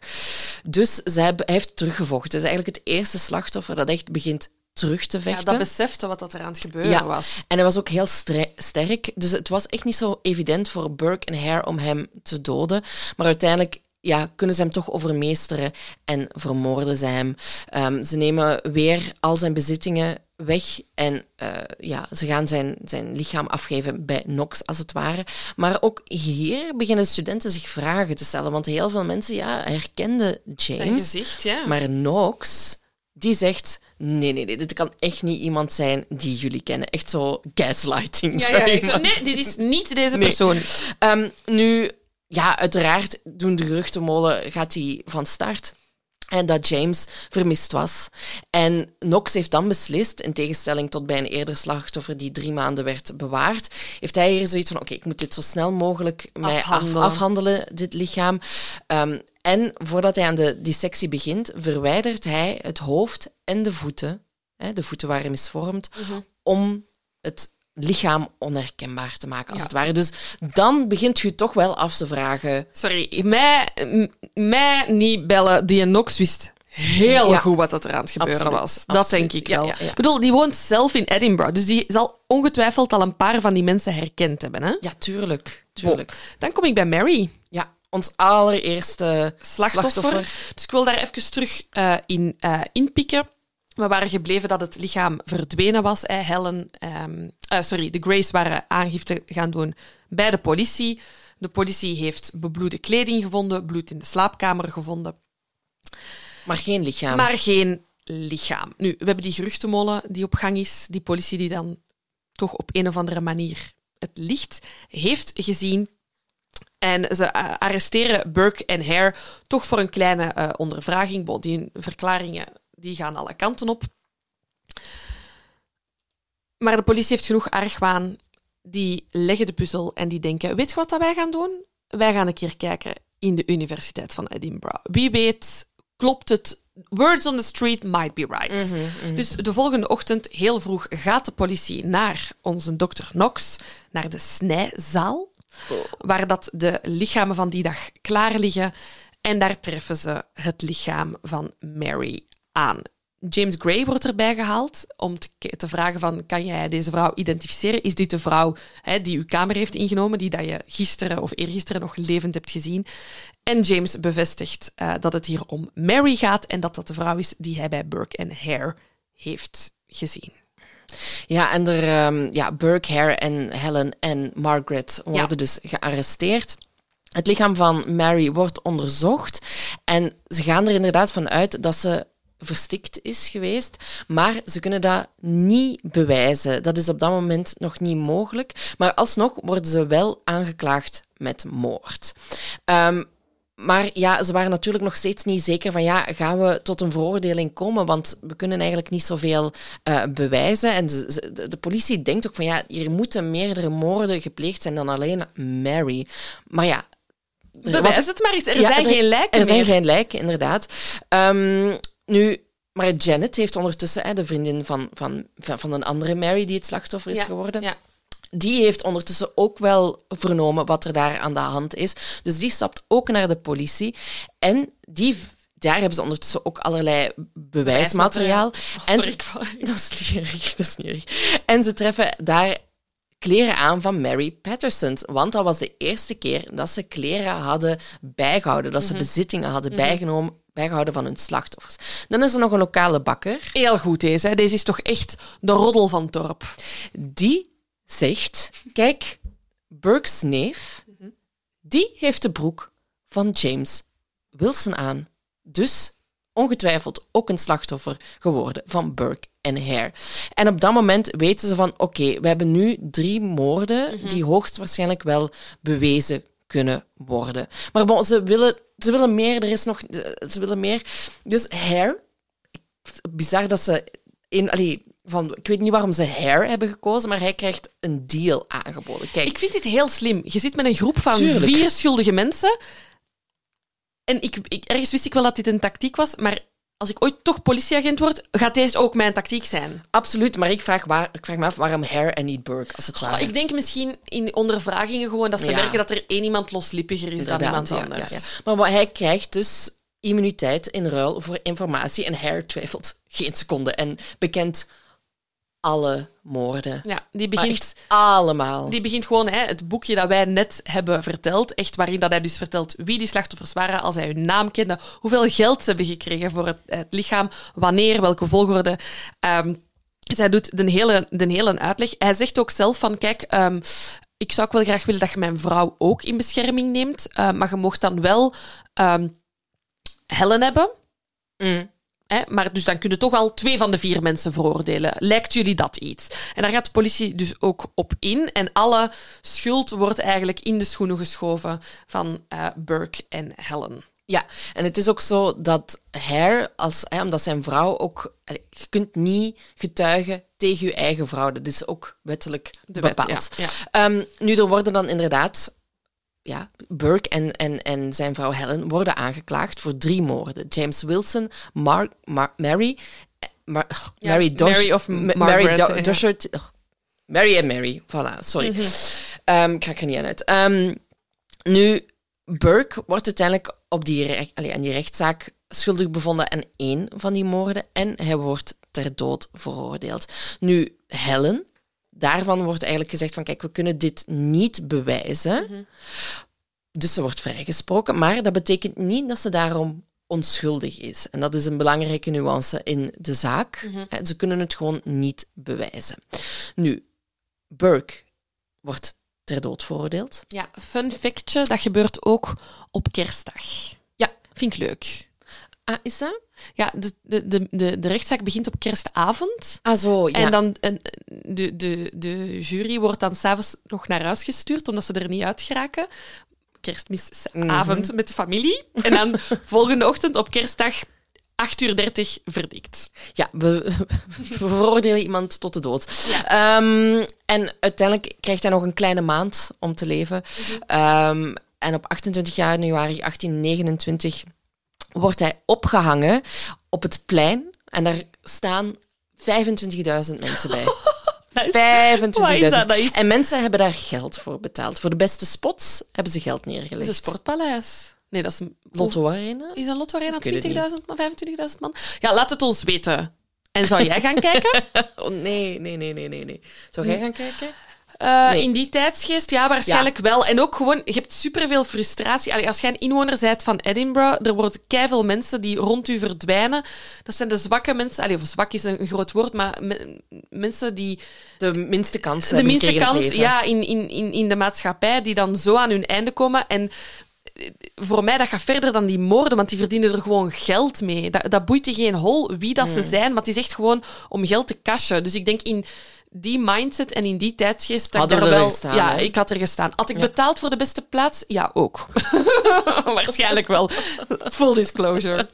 A: Dus ze hebben, hij heeft teruggevochten. Het is eigenlijk het eerste slachtoffer dat echt begint terug te
B: Ja,
A: vechten.
B: dat besefte wat dat er aan het gebeuren
A: Ja.
B: was.
A: En hij was ook heel sterk. Dus het was echt niet zo evident voor Burke en Hare om hem te doden. Maar uiteindelijk ja, kunnen ze hem toch overmeesteren en vermoorden ze hem. Ehm, ze nemen weer al zijn bezittingen weg en eh, ja, ze gaan zijn, zijn lichaam afgeven bij Knox, als het ware. Maar ook hier beginnen studenten zich vragen te stellen, want heel veel mensen ja, herkenden
B: Zijn
A: James.
B: gezicht, ja.
A: Maar Knox, die zegt... Nee, nee, nee, dit kan echt niet iemand zijn die jullie kennen. Echt zo gaslighting.
B: ja, ja, nee, dit is niet deze
A: Nee.
B: persoon.
A: Ehm, nu, ja, uiteraard doen de geruchtenmolen, gaat hij van start. En dat James vermist was. En Knox heeft dan beslist, in tegenstelling tot bij een eerder slachtoffer die drie maanden werd bewaard, heeft hij hier zoiets van, oké, ik moet dit zo snel mogelijk mij af-
B: Afhandelen.
A: dit lichaam. Ehm, en voordat hij aan de dissectie begint, verwijdert hij het hoofd en de voeten, hè, de voeten waren misvormd, om het lichaam onherkenbaar te maken, als
B: Ja.
A: het ware. Dus dan begint je toch wel af te vragen...
B: Sorry, mij, mij niet bellen. Die Nox wist heel
A: Ja.
B: goed wat dat er aan het gebeuren
A: Absoluut,
B: was. Dat
A: absoluut.
B: denk ik wel.
A: ja, ja.
B: Ik bedoel, die woont zelf in Edinburgh, dus die zal ongetwijfeld al een paar van die mensen herkend hebben. Hè?
A: Ja, tuurlijk. tuurlijk.
B: Dan kom ik bij Mary.
A: Ja, ons allereerste
B: slachtoffer.
A: slachtoffer.
B: Dus ik wil daar even terug eh, in eh, inpikken. We waren gebleven dat het lichaam verdwenen was. Helen, ehm, eh, sorry, de Grace waren aangifte gaan doen bij de politie. De politie heeft bebloede kleding gevonden, bloed in de slaapkamer gevonden,
A: Maar geen lichaam.
B: maar geen lichaam. Nu, we hebben die geruchtenmolen die op gang is, die politie die dan toch op een of andere manier het licht heeft gezien. En ze eh, arresteren Burke en Hare toch voor een kleine eh, ondervraging. Die verklaringen die gaan alle kanten op. Maar de politie heeft genoeg argwaan. Die leggen de puzzel en die denken: Weet je wat dat wij gaan doen? Wij gaan een keer kijken in de Universiteit van Edinburgh. Wie weet, klopt het? Words on the street might be right. Dus de volgende ochtend, heel vroeg, gaat de politie naar onze dokter Knox, naar de snijzaal, waar dat de lichamen van die dag klaar liggen. En daar treffen ze het lichaam van Mary aan. James Gray wordt erbij gehaald om te, te vragen van, kan jij deze vrouw identificeren? Is dit de vrouw hè, die uw kamer heeft ingenomen, die dat je gisteren of eergisteren nog levend hebt gezien? En James bevestigt eh, dat het hier om Mary gaat en dat dat de vrouw is die hij bij Burke en Hare heeft gezien.
A: Ja, en er, ehm, ja, Burke, Hare en Helen en Margaret worden
B: Ja.
A: dus gearresteerd. Het lichaam van Mary wordt onderzocht en ze gaan er inderdaad van uit dat ze verstikt is geweest, maar ze kunnen dat niet bewijzen. Dat is op dat moment nog niet mogelijk, maar alsnog worden ze wel aangeklaagd met moord. Ehm, maar ja, ze waren natuurlijk nog steeds niet zeker van ja, gaan we tot een veroordeling komen? Want we kunnen eigenlijk niet zoveel eh, bewijzen. En de, de politie denkt ook van ja, hier moeten meerdere moorden gepleegd zijn dan alleen Mary. Maar ja, er
B: Bewijs het maar eens. Er
A: ja,
B: zijn geen lijken
A: Er zijn geen lijken, inderdaad. Ehm, nu, maar Janet heeft ondertussen, hè, de vriendin van, van, van een andere Mary die het slachtoffer is
B: Ja,
A: geworden,
B: ja.
A: die heeft ondertussen ook wel vernomen wat er daar aan de hand is. Dus die stapt ook naar de politie. En die, daar hebben ze ondertussen ook allerlei bewijsmateriaal.
B: Oh,
A: en
B: sorry,
A: ze- dat is niet erg, dat is niet erg. En ze treffen daar kleren aan van Mary Patterson. Want dat was de eerste keer dat ze kleren hadden bijgehouden, dat ze bezittingen hadden bijgenomen, bijgehouden van hun slachtoffers. Dan is er nog een lokale bakker.
B: Heel goed deze. Hè. Deze is toch echt de roddel van het dorp.
A: Die zegt, kijk, Burke's neef, die heeft de broek van James Wilson aan. Dus ongetwijfeld ook een slachtoffer geworden van Burke en Hare. En op dat moment weten ze van, oké, we hebben nu drie moorden die hoogstwaarschijnlijk wel bewezen kunnen worden. Maar bon, ze, willen, ze willen meer, er is nog... Ze willen meer. Dus Hare, bizar dat ze... In, allee, van, ik weet niet waarom ze Hare hebben gekozen, maar hij krijgt een deal aangeboden. Kijk,
B: Ik vind dit heel slim. Je zit met een groep van
A: Tuurlijk.
B: vier schuldige mensen. En ik, ik, ergens wist ik wel dat dit een tactiek was, maar als ik ooit toch politieagent word, gaat deze ook mijn tactiek zijn.
A: absoluut, maar ik vraag, waar, ik vraag me af waarom Hare en niet Burke, als het ware.
B: Ik denk misschien in ondervragingen gewoon dat ze
A: Ja.
B: merken dat er één iemand loslippiger is dan iemand anders.
A: ja, ja. Maar wat- hij krijgt dus immuniteit in ruil voor informatie en Hare twijfelt geen seconde en bekent alle moorden.
B: Ja, die begint,
A: allemaal.
B: die begint gewoon hè, het boekje dat wij net hebben verteld, echt waarin dat hij dus vertelt wie die slachtoffers waren, als hij hun naam kende, hoeveel geld ze hebben gekregen voor het, het lichaam, wanneer, welke volgorde. Ehm, dus hij doet de hele, de hele uitleg. Hij zegt ook zelf van, kijk, ehm, ik zou ook wel graag willen dat je mijn vrouw ook in bescherming neemt, eh, maar je mocht dan wel ehm, Helen hebben.
A: Mm.
B: Hè, maar dus dan kunnen toch al twee van de vier mensen veroordelen. Lijkt jullie dat iets? En daar gaat de politie dus ook op in. En alle schuld wordt eigenlijk in de schoenen geschoven van eh, Burke en Helen.
A: Ja, en het is ook zo dat Hare, als, hè, omdat zijn vrouw ook... Je kunt niet getuigen tegen je eigen vrouw. Dat is ook wettelijk
B: De wet,
A: bepaald.
B: ja,
A: Ehm, nu, er worden dan inderdaad... Ja, Burke en, en, en zijn vrouw Helen worden aangeklaagd voor drie moorden. James Wilson, Mar Mar- Mary... eh, Mar-
B: Ja,
A: Mary, Dosh-
B: Mary of
A: Mary Do-. Doshert- oh, Mary en Mary, voilà, sorry. Ehm, ik ga er niet aan uit. Ehm, nu, Burke wordt uiteindelijk op die, allee, aan die rechtszaak schuldig bevonden aan één van die moorden en hij wordt ter dood veroordeeld. Nu, Helen, daarvan wordt eigenlijk gezegd van kijk, we kunnen dit niet bewijzen. Dus ze wordt vrijgesproken, maar dat betekent niet dat ze daarom onschuldig is. En dat is een belangrijke nuance in de zaak. Hè, Ze kunnen het gewoon niet bewijzen. Nu, Burke wordt ter dood veroordeeld.
B: Ja, fun factje, dat gebeurt ook op kerstdag.
A: Ja.
B: Vind ik leuk.
A: Ah, is dat?
B: Ja, de, de, de, de, rechtszaak begint op kerstavond.
A: Ah, zo, ja.
B: En dan en de, de, de jury wordt dan s'avonds nog naar huis gestuurd, omdat ze er niet uit geraken. Kerstmisavond met de familie. En dan volgende ochtend op kerstdag 8 uur 30 verdikt.
A: Ja, we, we veroordelen iemand tot de dood. Ehm, en uiteindelijk krijgt hij nog een kleine maand om te leven. Ehm, en op 28 januari 1829 wordt hij opgehangen op het plein. En daar staan 25.000 mensen bij.
B: Dat is-
A: 25.000.
B: Wat is dat? Dat is-
A: En mensen hebben daar geld voor betaald. Voor de beste spots hebben ze geld neergelegd.
B: is een sportpaleis. Nee, dat is een
A: Lotto Arena?
B: Is een lotto arena
A: Ik weet het
B: 20.000 man, 25.000 man? Ja, laat het ons weten. En zou jij gaan kijken?
A: Oh, nee, nee, nee, nee, nee, nee. Zou jij gaan kijken?
B: Eh,
A: Nee.
B: In die tijdsgeest, ja, waarschijnlijk wel. En ook gewoon, je hebt superveel frustratie. Allee, als jij een inwoner bent van Edinburgh, er worden keiveel mensen die rond u verdwijnen. Dat zijn de zwakke mensen. Allee, of zwak is een groot woord, maar me- mensen die
A: De minste kans
B: de
A: hebben
B: minste
A: in het
B: kans ja, in, in, in, in de maatschappij, die dan zo aan hun einde komen. En eh, voor mij, dat gaat verder dan die moorden, want die verdienen er gewoon geld mee. Dat, dat boeit je geen hol wie dat ze zijn, maar het is echt gewoon om geld te cashen. Dus ik denk in die mindset en in die tijdsgeest... dat ik daar
A: er
B: wel,
A: gestaan,
B: Ja,
A: hè?
B: ik had er gestaan. Had ik betaald voor de beste plaats? Ja, ook. Waarschijnlijk wel. Full disclosure.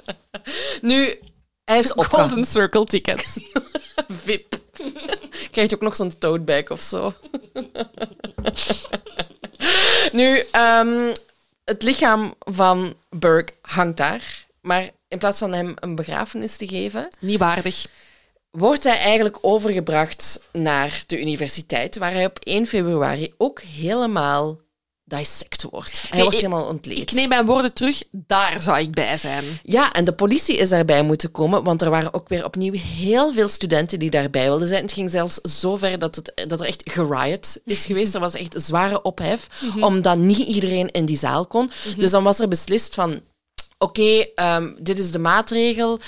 A: Nu, hij is opgehangen.
B: Golden Circle tickets.
A: VIP. Krijg je ook nog zo'n tote bag of zo. nu, ehm, het lichaam van Burke hangt daar. Maar in plaats van hem een begrafenis te geven,
B: Niet waardig.
A: Wordt hij eigenlijk overgebracht naar de universiteit, waar hij op 1 februari ook helemaal dissect wordt. Hij
B: Nee,
A: wordt helemaal ontleed.
B: Ik neem mijn woorden terug, daar zou ik bij zijn.
A: Ja, en de politie is daarbij moeten komen, want er waren ook weer opnieuw heel veel studenten die daarbij wilden zijn. Het ging zelfs zo ver dat, het, dat er echt geriot is geweest. Er was echt zware ophef, omdat niet iedereen in die zaal kon. Dus dan was er beslist van, oké, ehm, dit is de maatregel.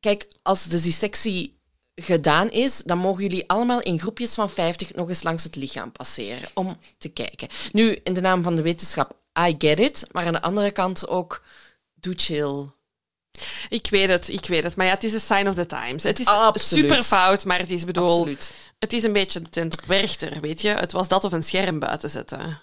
A: Kijk, als de dissectie gedaan is, dan mogen jullie allemaal in groepjes van 50 nog eens langs het lichaam passeren om te kijken. Nu, in de naam van de wetenschap, I get it, maar aan de andere kant ook, doe chill.
B: Ik weet het, ik weet het. Maar ja, het is een sign of the times. Het is
A: Absoluut.
B: super fout, maar het is bedoel,
A: Absoluut.
B: het is een beetje op Werchter, weet je. Het was dat of een scherm buiten zetten.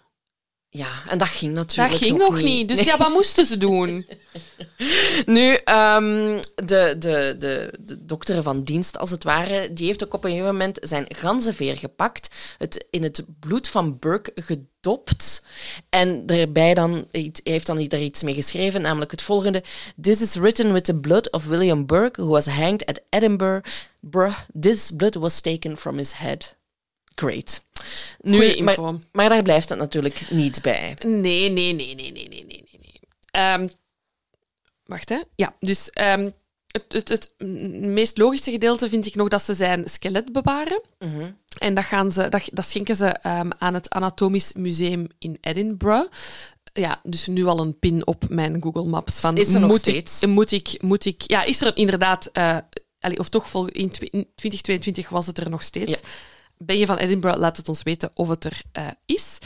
A: Ja, en dat ging
B: Dat
A: natuurlijk
B: ging nog niet. Dus
A: Nee.
B: ja, wat moesten ze doen?
A: Nu, ehm, de, de, de, de dokter van dienst, als het ware, die heeft ook op een gegeven moment zijn ganzenveer gepakt, het in het bloed van Burke gedopt en daarbij dan, hij heeft dan daar iets mee geschreven, namelijk het volgende. This is written with the blood of William Burke, who was hanged at Edinburgh. Bruh, this blood was taken from his head. Great.
B: Goeie
A: maar,
B: info.
A: maar daar blijft het natuurlijk niet bij.
B: Nee, nee, nee, nee, nee, nee, nee, nee. Ehm, wacht, hè. Ja, dus ehm, het, het, het meest logische gedeelte vind ik nog dat ze zijn skelet bewaren. En dat, gaan ze, dat, dat schenken ze ehm, aan het Anatomisch Museum in Edinburgh. Ja, dus nu al een pin op mijn Google Maps. Van,
A: Is er nog
B: moet
A: steeds?
B: Ik, moet, ik, moet ik... Ja, is er inderdaad... eh, allee, of toch, vol, in 2022 was het er nog steeds.
A: Ja.
B: Ben je van Edinburgh, laat het ons weten of het er eh, is.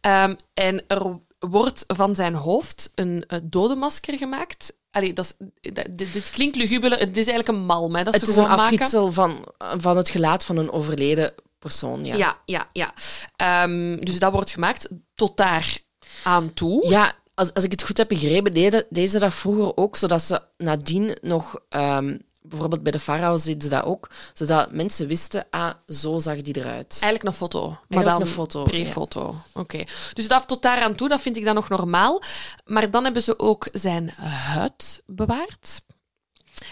B: Ehm, en er wordt van zijn hoofd een uh, dodenmasker gemaakt. Allee, dat is, dat- dit, dit klinkt lugubeler. Het is eigenlijk een malm, hè, dat
A: Het is een afgietsel van, van het gelaat van een overleden persoon, ja.
B: Ja, ja, ja. Ehm, dus dat wordt gemaakt tot daar aan toe.
A: Ja, als, als ik het goed heb begrepen, deden, deden ze dat vroeger ook, zodat ze nadien nog... ehm, bijvoorbeeld bij de farao's deden ze dat ook, zodat mensen wisten, ah, zo zag die eruit.
B: Eigenlijk een foto, maar dan
A: een foto,
B: pre-foto. Oké. Dus dat tot daar aan toe, dat vind ik dan nog normaal. Maar dan hebben ze ook zijn huid bewaard.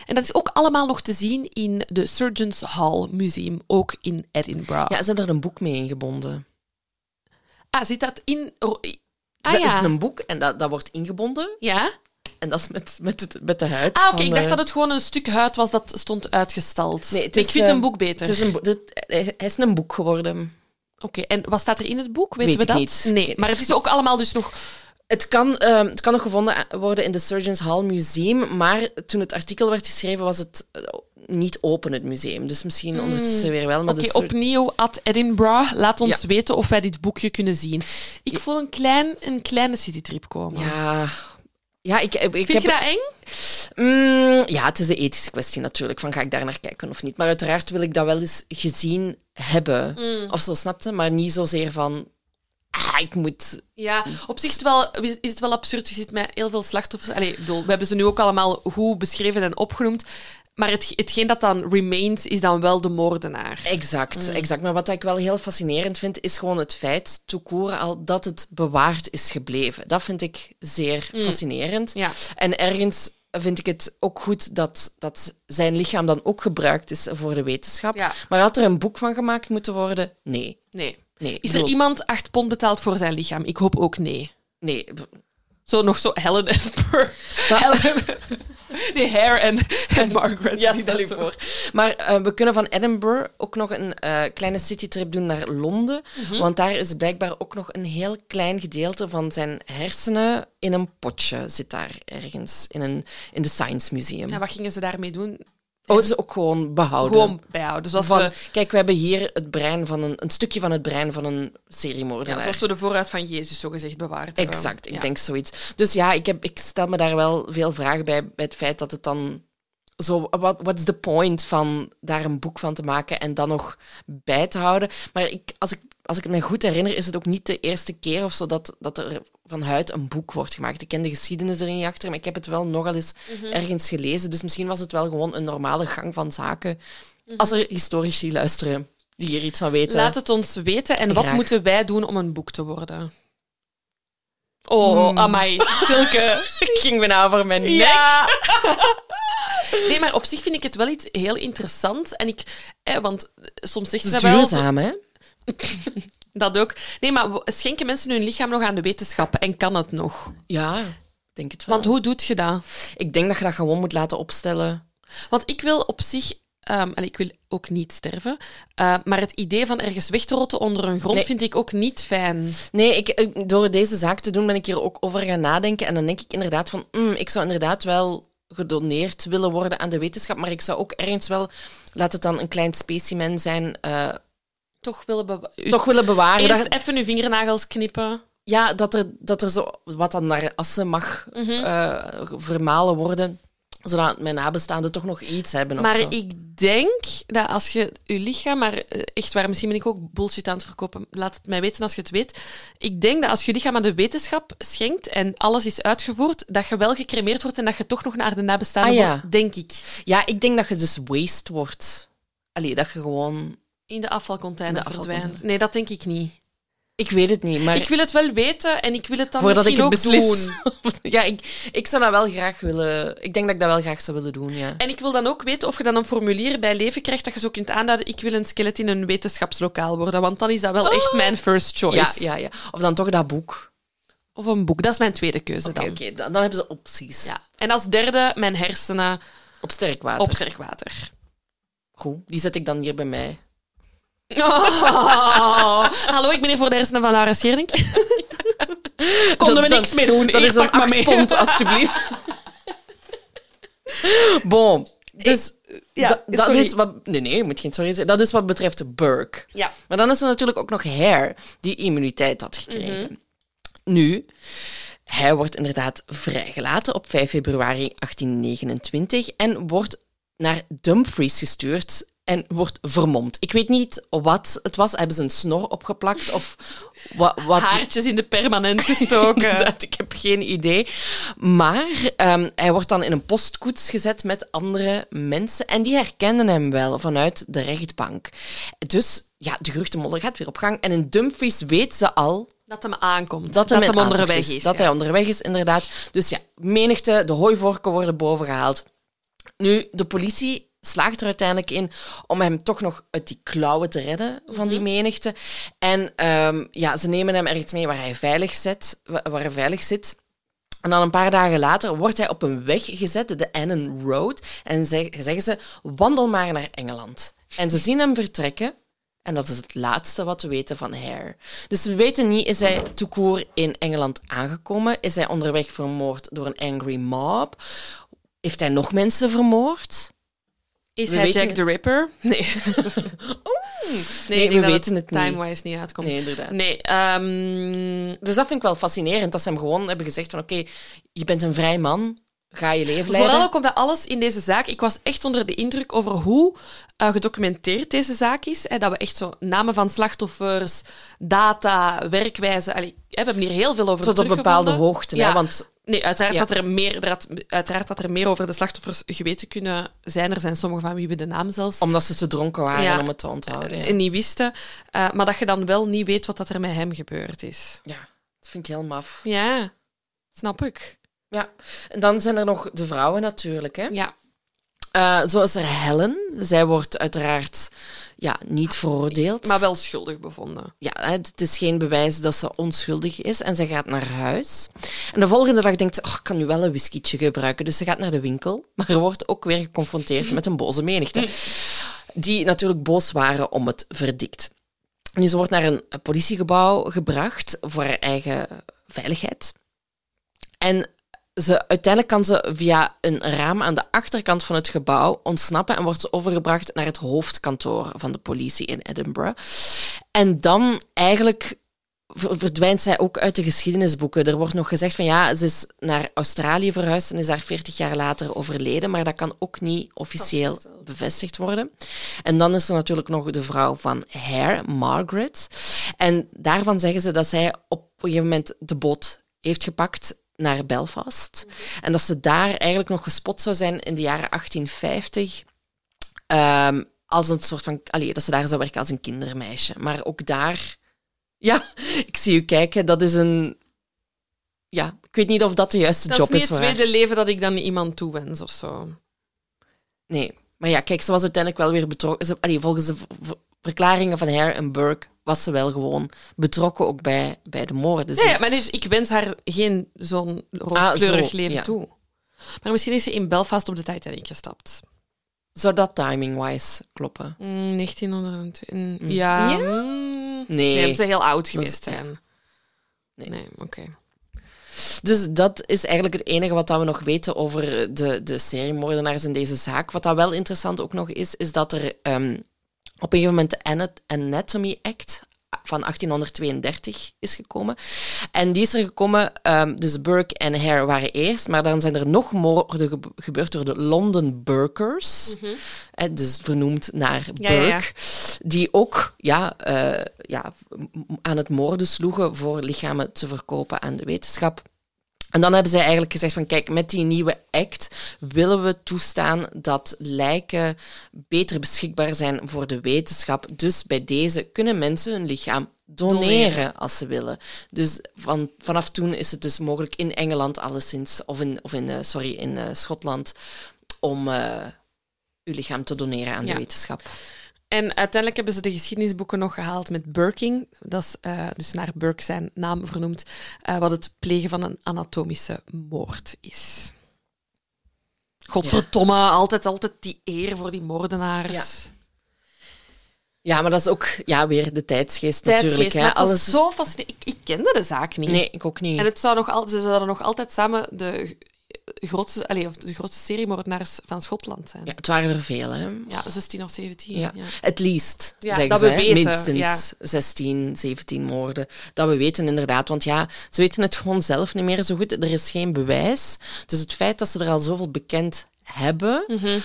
B: En dat is ook allemaal nog te zien in de Surgeons Hall Museum, ook in Edinburgh.
A: Ja, ze hebben daar een boek mee ingebonden.
B: Ah, zit dat in... Ah
A: dat
B: ja.
A: is een boek en dat, dat wordt ingebonden.
B: Ja?
A: En dat is met, met, het, met de huid.
B: Ah, oké. Ik dacht
A: de-
B: dat het gewoon een stuk huid was dat stond uitgestald.
A: Nee, het
B: ik
A: is,
B: vind
A: eh,
B: een boek beter.
A: Het is een, bo- dit, hij is een boek geworden.
B: Oké, en wat staat er in het boek? Weten
A: Weet
B: we
A: ik
B: dat?
A: niet.
B: Nee, maar het is ook allemaal dus nog...
A: Het kan, ehm, het kan nog gevonden worden in de Surgeons Hall Museum, maar toen het artikel werd geschreven was het eh, niet open, het museum. Dus misschien ondertussen weer wel.
B: Hmm. Oké,
A: Sur-
B: opnieuw at Edinburgh. Laat ons
A: Ja.
B: weten of wij dit boekje kunnen zien. Ik voel een, klein, een kleine citytrip komen.
A: Ja, ja ik, ik,
B: Vind je dat eng?
A: Mm, ja, het is de ethische kwestie natuurlijk, van ga ik daar naar kijken of niet. Maar uiteraard wil ik dat wel eens gezien hebben.
B: Hmm.
A: Of zo, snapte? Maar niet zozeer van... Ah, ik moet...
B: Ja, op zich is het wel, is het wel absurd. Je zit met heel veel slachtoffers. Allee, bedoel, we hebben ze nu ook allemaal goed beschreven en opgenoemd. Maar het, hetgeen dat dan remains, is dan wel de moordenaar.
A: Exact,
B: Hmm.
A: exact. Maar wat ik wel heel fascinerend vind, is gewoon het feit, toekoren al, dat het bewaard is gebleven. Dat vind ik zeer fascinerend.
B: Hmm. Ja.
A: En ergens vind ik het ook goed dat, dat zijn lichaam dan ook gebruikt is voor de wetenschap.
B: Ja.
A: Maar had er een boek van gemaakt moeten worden? Nee.
B: Nee.
A: nee.
B: Is er iemand acht pond betaald voor zijn lichaam? Ik hoop ook nee.
A: Nee.
B: Zo nog zo Helen en Burr. Helen. Nee, Hare en, en Margaret.
A: Ja, stel je voor. Maar eh, we kunnen van Edinburgh ook nog een eh, kleine citytrip doen naar Londen.
B: Mhm.
A: Want daar is blijkbaar ook nog een heel klein gedeelte van zijn hersenen in een potje. Zit daar ergens in, een, in de Science Museum.
B: Ja, wat gingen ze daarmee doen?
A: Oh, het is ook gewoon behouden.
B: Gewoon bijhouden. Dus als,
A: van,
B: we,
A: Kijk, we hebben hier het brein van een, een stukje van het brein van een
B: ja,
A: seriemoordenaar.
B: zoals we de vooruit van Jezus zogezegd bewaard hebben.
A: Exact, ik
B: Ja.
A: denk zoiets. Dus ja, ik, heb, ik stel me daar wel veel vragen bij, bij het feit dat het dan zo... Wat what is the point van daar een boek van te maken en dan nog bij te houden? Maar ik, als, ik, als ik het me goed herinner, is het ook niet de eerste keer of zo dat, dat er van huid een boek wordt gemaakt. Ik ken de geschiedenis er niet achter, maar ik heb het wel nogal eens
B: Mhm.
A: ergens gelezen. Dus misschien was het wel gewoon een normale gang van zaken.
B: Mhm.
A: Als er historici luisteren die hier iets van weten.
B: Laat het ons weten. En wat moeten wij doen om een boek te worden? Oh,
A: Hmm.
B: amai. Silke.
A: Ik ging bijna over mijn nek.
B: Ja. Nee, maar op zich vind ik het wel iets heel interessant. En ik, eh, want soms zegt ze wel... zo-
A: duurzaam, hè?
B: Dat ook. Nee, maar schenken mensen hun lichaam nog aan de wetenschap? En kan het nog?
A: Ja, ik denk het wel.
B: Want hoe doet je dat?
A: Ik denk dat je dat gewoon moet laten opstellen.
B: Want ik wil op zich... ehm, allee, ik wil ook niet sterven. eh, maar het idee van ergens weg te rotten onder een grond
A: Nee.
B: vind ik ook niet fijn.
A: Nee, ik, ik- door deze zaak te doen ben ik hier ook over gaan nadenken. En dan denk ik inderdaad van, mm, ik zou inderdaad wel gedoneerd willen worden aan de wetenschap, maar ik zou ook ergens wel, laat het dan een klein specimen zijn, eh,
B: Toch willen bewa-
A: toch willen bewaren.
B: Eerst
A: Dat,
B: even uw vingernagels knippen.
A: ja, dat er, dat er zo wat dan naar assen mag eh, vermalen worden, zodat mijn nabestaanden toch nog iets hebben.
B: Maar ik denk dat als je je lichaam, maar eh, echt waar, misschien ben ik ook bullshit aan het verkopen. Laat het mij weten als je het weet. Ik denk dat als je je lichaam aan de wetenschap schenkt en alles is uitgevoerd, dat je wel gecremeerd wordt en dat je toch nog naar de nabestaanden
A: Ah, ja.
B: wordt, denk ik.
A: Ja, ik denk dat je dus waste wordt. Allee, dat je gewoon...
B: In de afvalcontainer
A: In de
B: verdwijnt. Nee, dat denk ik niet.
A: Ik weet het niet, maar...
B: Ik wil het wel weten en ik wil het dan
A: Voordat ik het
B: ook
A: beslis.
B: doen.
A: ja, ik, ik zou dat wel graag willen. Ik denk dat ik dat wel graag zou willen doen, ja.
B: En ik wil dan ook weten of je dan een formulier bij leven krijgt dat je zo kunt aanduiden ik wil een skelet in een wetenschapslokaal worden, want dan is dat wel echt mijn first
A: Ja,
B: choice.
A: ja, ja. Of dan toch dat boek.
B: Of een boek, dat is mijn tweede keuze dan.
A: oké, dan, dan hebben ze opties.
B: Ja. En als derde mijn hersenen
A: Op sterk water.
B: op sterk water.
A: Goed, die zet ik dan hier bij mij.
B: Oh. Hallo, ik ben hier voor de hersenen van Laura Scheerdink. Konden we niks mee doen.
A: Dat is een
B: pak maar
A: acht
B: mee.
A: pond, alstublieft. bon, dus...
B: ja,
A: da- dat
B: sorry.
A: is wat... Nee, nee, je moet geen sorry zeggen. Dat is wat betreft Burke.
B: Ja.
A: Maar dan is er natuurlijk ook nog Hare, die immuniteit had gekregen.
B: Mhm.
A: Nu, hij wordt inderdaad vrijgelaten op 5 februari 1829 en wordt naar Dumfries gestuurd en wordt vermomd. Ik weet niet wat het was. Hebben ze een snor opgeplakt of wat? wat
B: Haartjes in de permanent gestoken.
A: Ik heb geen idee. Maar ehm, hij wordt dan in een postkoets gezet met andere mensen. En die herkennen hem wel vanuit de rechtbank. Dus ja, de geruchtenmodder gaat weer op gang. En in Dumfries weet ze al
B: dat hem aankomt.
A: dat, hem,
B: onderweg is.
A: Dat
B: ja.
A: hij onderweg is, inderdaad. Dus ja, menigte, de hooivorken worden bovengehaald. Nu, de politie slaagt er uiteindelijk in om hem toch nog uit die klauwen te redden van die menigte. En ehm, ja, ze nemen hem ergens mee waar hij veilig zit. wa- Waar hij veilig zit. En dan een paar dagen later wordt hij op een weg gezet, de Annan Road. En zeg- zeggen ze, wandel maar naar Engeland. En ze zien hem vertrekken. En dat is het laatste wat we weten van Hare. Dus we weten niet, is hij court in Engeland aangekomen? Is hij onderweg vermoord door een angry mob? Heeft hij nog mensen vermoord?
B: Is
A: We
B: hij Jack
A: het-
B: the Ripper? Nee.
A: Nee, we weten het niet.
B: Time-wise niet uitkomt.
A: Nee, inderdaad.
B: Nee, ehm,
A: Dus dat vind ik wel fascinerend, dat ze hem gewoon hebben gezegd van oké, je bent een vrij man, ga je leven leiden.
B: Vooral ook omdat alles in deze zaak... Ik was echt onder de indruk over hoe eh, gedocumenteerd deze zaak is. Hè, dat we echt zo namen van slachtoffers, data, werkwijze... Allee, we hebben hier heel veel over
A: Tot op bepaalde hoogte,
B: Ja.
A: hè, want
B: Nee, uiteraard,
A: Ja.
B: dat er meer, er had- uiteraard dat er meer over de slachtoffers geweten kunnen zijn. Er zijn sommigen van wie we de naam zelfs
A: omdat ze te dronken waren
B: Ja.
A: om het te onthouden. Ja.
B: eh, niet wisten. Eh, maar dat je dan wel niet weet wat dat er met hem gebeurd is.
A: ja, dat vind ik heel maf.
B: Ja, snap ik.
A: Ja. En dan zijn er nog de vrouwen natuurlijk. Hè.
B: Ja.
A: Eh, zo is er Helen. Zij wordt uiteraard ja, niet veroordeeld.
B: Maar wel schuldig bevonden.
A: Ja, het is geen bewijs dat ze onschuldig is. En ze gaat naar huis. En de volgende dag denkt ze, oh, ik kan nu wel een whiskietje gebruiken. Dus ze gaat naar de winkel. Maar er wordt ook weer geconfronteerd met een boze menigte. Die natuurlijk boos waren om het verdict. Nu, ze wordt naar een politiegebouw gebracht voor haar eigen veiligheid. En ze, uiteindelijk kan ze via een raam aan de achterkant van het gebouw ontsnappen en wordt ze overgebracht naar het hoofdkantoor van de politie in Edinburgh. En dan eigenlijk ver- verdwijnt zij ook uit de geschiedenisboeken. Er wordt nog gezegd van ja, ze is naar Australië verhuisd en is daar 40 jaar later overleden, maar dat kan ook niet officieel bevestigd worden. En dan is er natuurlijk nog de vrouw van Hare, Margaret. En daarvan zeggen ze dat zij op een gegeven moment de boot heeft gepakt naar Belfast. En dat ze daar eigenlijk nog gespot zou zijn in de jaren 1850. ehm, als een soort van... Allee, dat ze daar zou werken als een kindermeisje. Maar ook daar... Ja, ik zie u kijken. Dat is een... Ja, ik weet niet of dat de juiste
B: Dat
A: job
B: is niet
A: is
B: het
A: voor haar.
B: tweede leven dat ik dan iemand toewens of zo.
A: Nee. Maar ja, kijk, ze was uiteindelijk wel weer betrokken. Ze, allee, volgens de verklaringen van Hare en Burke was ze wel gewoon betrokken ook bij, bij de moorden. Ze-
B: ja, maar dus ik wens haar geen zo'n rooskleurig
A: Ah, zo,
B: leven
A: ja.
B: toe. Maar misschien is ze in Belfast op de Titanic gestapt.
A: Zou dat timing-wise kloppen?
B: Mm, 1902. mm, Ja.
A: Ja?
B: mm,
A: Nee.
B: Nee, ze heel oud geweest
A: ja.
B: zijn.
A: Nee.
B: Nee, oké.
A: Dus dat is eigenlijk het enige wat we nog weten over de, de seriemoordenaars in deze zaak. Wat dat wel interessant ook nog is, is dat er ehm, op een gegeven moment de Ana- Anatomy Act van 1832 is gekomen. En die is er gekomen, ehm, dus Burke en Hare waren eerst, maar dan zijn er nog moorden ge- gebeurd door de London Burkers, hè, dus vernoemd naar
B: Ja, ja,
A: Burke,
B: ja.
A: die ook ja, eh, ja, aan het moorden sloegen voor lichamen te verkopen aan de wetenschap. En dan hebben zij eigenlijk gezegd van kijk, met die nieuwe act willen we toestaan dat lijken beter beschikbaar zijn voor de wetenschap. Dus bij deze kunnen mensen hun lichaam doneren,
B: Doneren.
A: als ze willen. Dus van, vanaf toen is het dus mogelijk in Engeland alleszins, of in, of in, eh, sorry, in eh, Schotland, om eh uw lichaam te doneren aan
B: Ja.
A: de wetenschap.
B: En uiteindelijk hebben ze de geschiedenisboeken nog gehaald met Burking. Dat is eh, dus naar Burke zijn naam vernoemd. eh, wat het plegen van een anatomische moord is. Godverdomme, altijd, altijd die eer voor die moordenaars.
A: Ja, maar dat is ook ja, weer de tijdsgeest,
B: Tijdsgeest,
A: natuurlijk. Hè. Alles...
B: zo fascinerend. Ik, ik kende de zaak niet.
A: Nee, ik ook niet.
B: En het zou nog al, ze zouden nog altijd samen de grootste, allez, of de grootste seriemoordenaars van Schotland zijn.
A: Ja, het waren er veel, hè.
B: Ja, 16 of 17.
A: Ja.
B: Ja.
A: At least,
B: Ja,
A: zeggen
B: dat
A: ze.
B: we weten,
A: Minstens 16, 17 moorden. Dat we weten inderdaad. Want ja, ze weten het gewoon zelf niet meer zo goed. Er is geen bewijs. Dus het feit dat ze er al zoveel bekend hebben,
B: Mhm.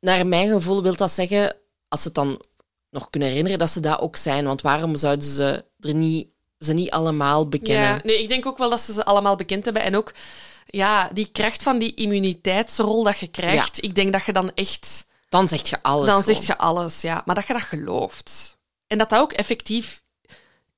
A: naar mijn gevoel wil dat zeggen, als ze het dan nog kunnen herinneren, dat ze dat ook zijn. Want waarom zouden ze er niet, ze niet allemaal bekennen?
B: Ja, nee, ik denk ook wel dat ze ze allemaal bekend hebben. En ook ja, die kracht van die immuniteitsrol dat je krijgt. Ik denk dat je dan echt...
A: Dan zeg je alles.
B: dan
A: gewoon.
B: zeg je alles, ja. Maar dat je dat gelooft. En dat dat ook effectief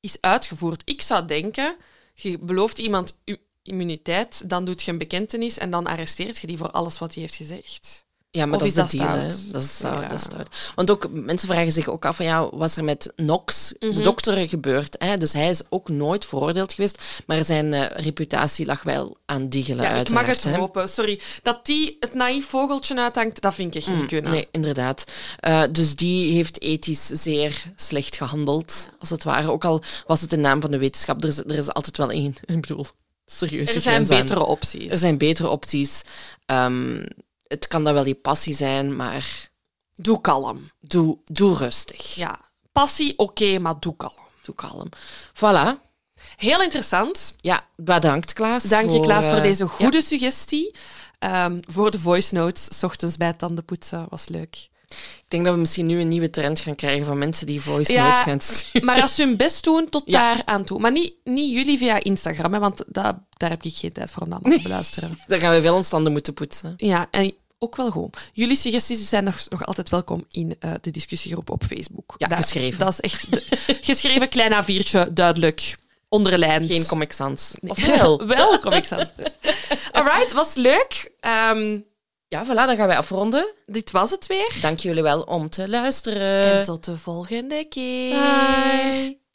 B: is uitgevoerd. Ik zou denken, je belooft iemand immuniteit, dan doet je een bekentenis en dan arresteert je die voor alles wat hij heeft gezegd.
A: Ja, maar
B: Of
A: dat
B: is
A: de deal, hè. Dat is stout,
B: Ja.
A: dat is stout. Want ook, mensen vragen zich ook af van, ja, wat is er met Knox,
B: Mhm.
A: de dokter, gebeurd? Hè? Dus hij is ook nooit veroordeeld geweest, maar zijn eh, reputatie lag wel aan diggelen,
B: Ja, ik mag het
A: hè.
B: hopen. Sorry. Dat die het naïef vogeltje uithangt, dat vind ik echt niet kunnen.
A: Mm, Nee, inderdaad. Eh, dus die heeft ethisch zeer slecht gehandeld, als het ware. Ook al was het in naam van de wetenschap, er is, er is altijd wel één, ik bedoel, serieus.
B: Er zijn betere opties.
A: Er zijn betere opties. Ehm, het kan dan wel je passie zijn, maar
B: Doe kalm.
A: doe, doe rustig.
B: Ja. Passie, oké, maar doe kalm.
A: Doe kalm. Voilà.
B: Heel interessant.
A: Ja, bedankt Klaas.
B: Dank je, Klaas, voor
A: eh,
B: deze goede suggestie. Ehm, voor de voice notes, 's ochtends bij het tandenpoetsen, was leuk.
A: Ik denk dat we misschien nu een nieuwe trend gaan krijgen van mensen die voice
B: Ja,
A: notes gaan sturen.
B: Maar als ze hun best doen, tot
A: Ja.
B: daar aan toe. Maar niet, niet jullie via Instagram, hè, want daar heb ik geen tijd voor om dat te beluisteren.
A: Dan gaan we veel ons tanden moeten poetsen.
B: Ja, en ook wel goed. Jullie suggesties zijn nog, nog altijd welkom in eh, de discussiegroep op Facebook.
A: Ja,
B: dat,
A: geschreven.
B: Dat is echt de- geschreven, klein A4'tje, duidelijk, onderlijnd.
A: Geen Comic Sans.
B: Nee.
A: Of wel?
B: wel, kom ik sans. Alright, was leuk. Ehm,
A: Ja, voilà, dan gaan wij afronden.
B: dit was het weer.
A: Dank jullie wel om te luisteren.
B: En tot de volgende keer.
A: Bye.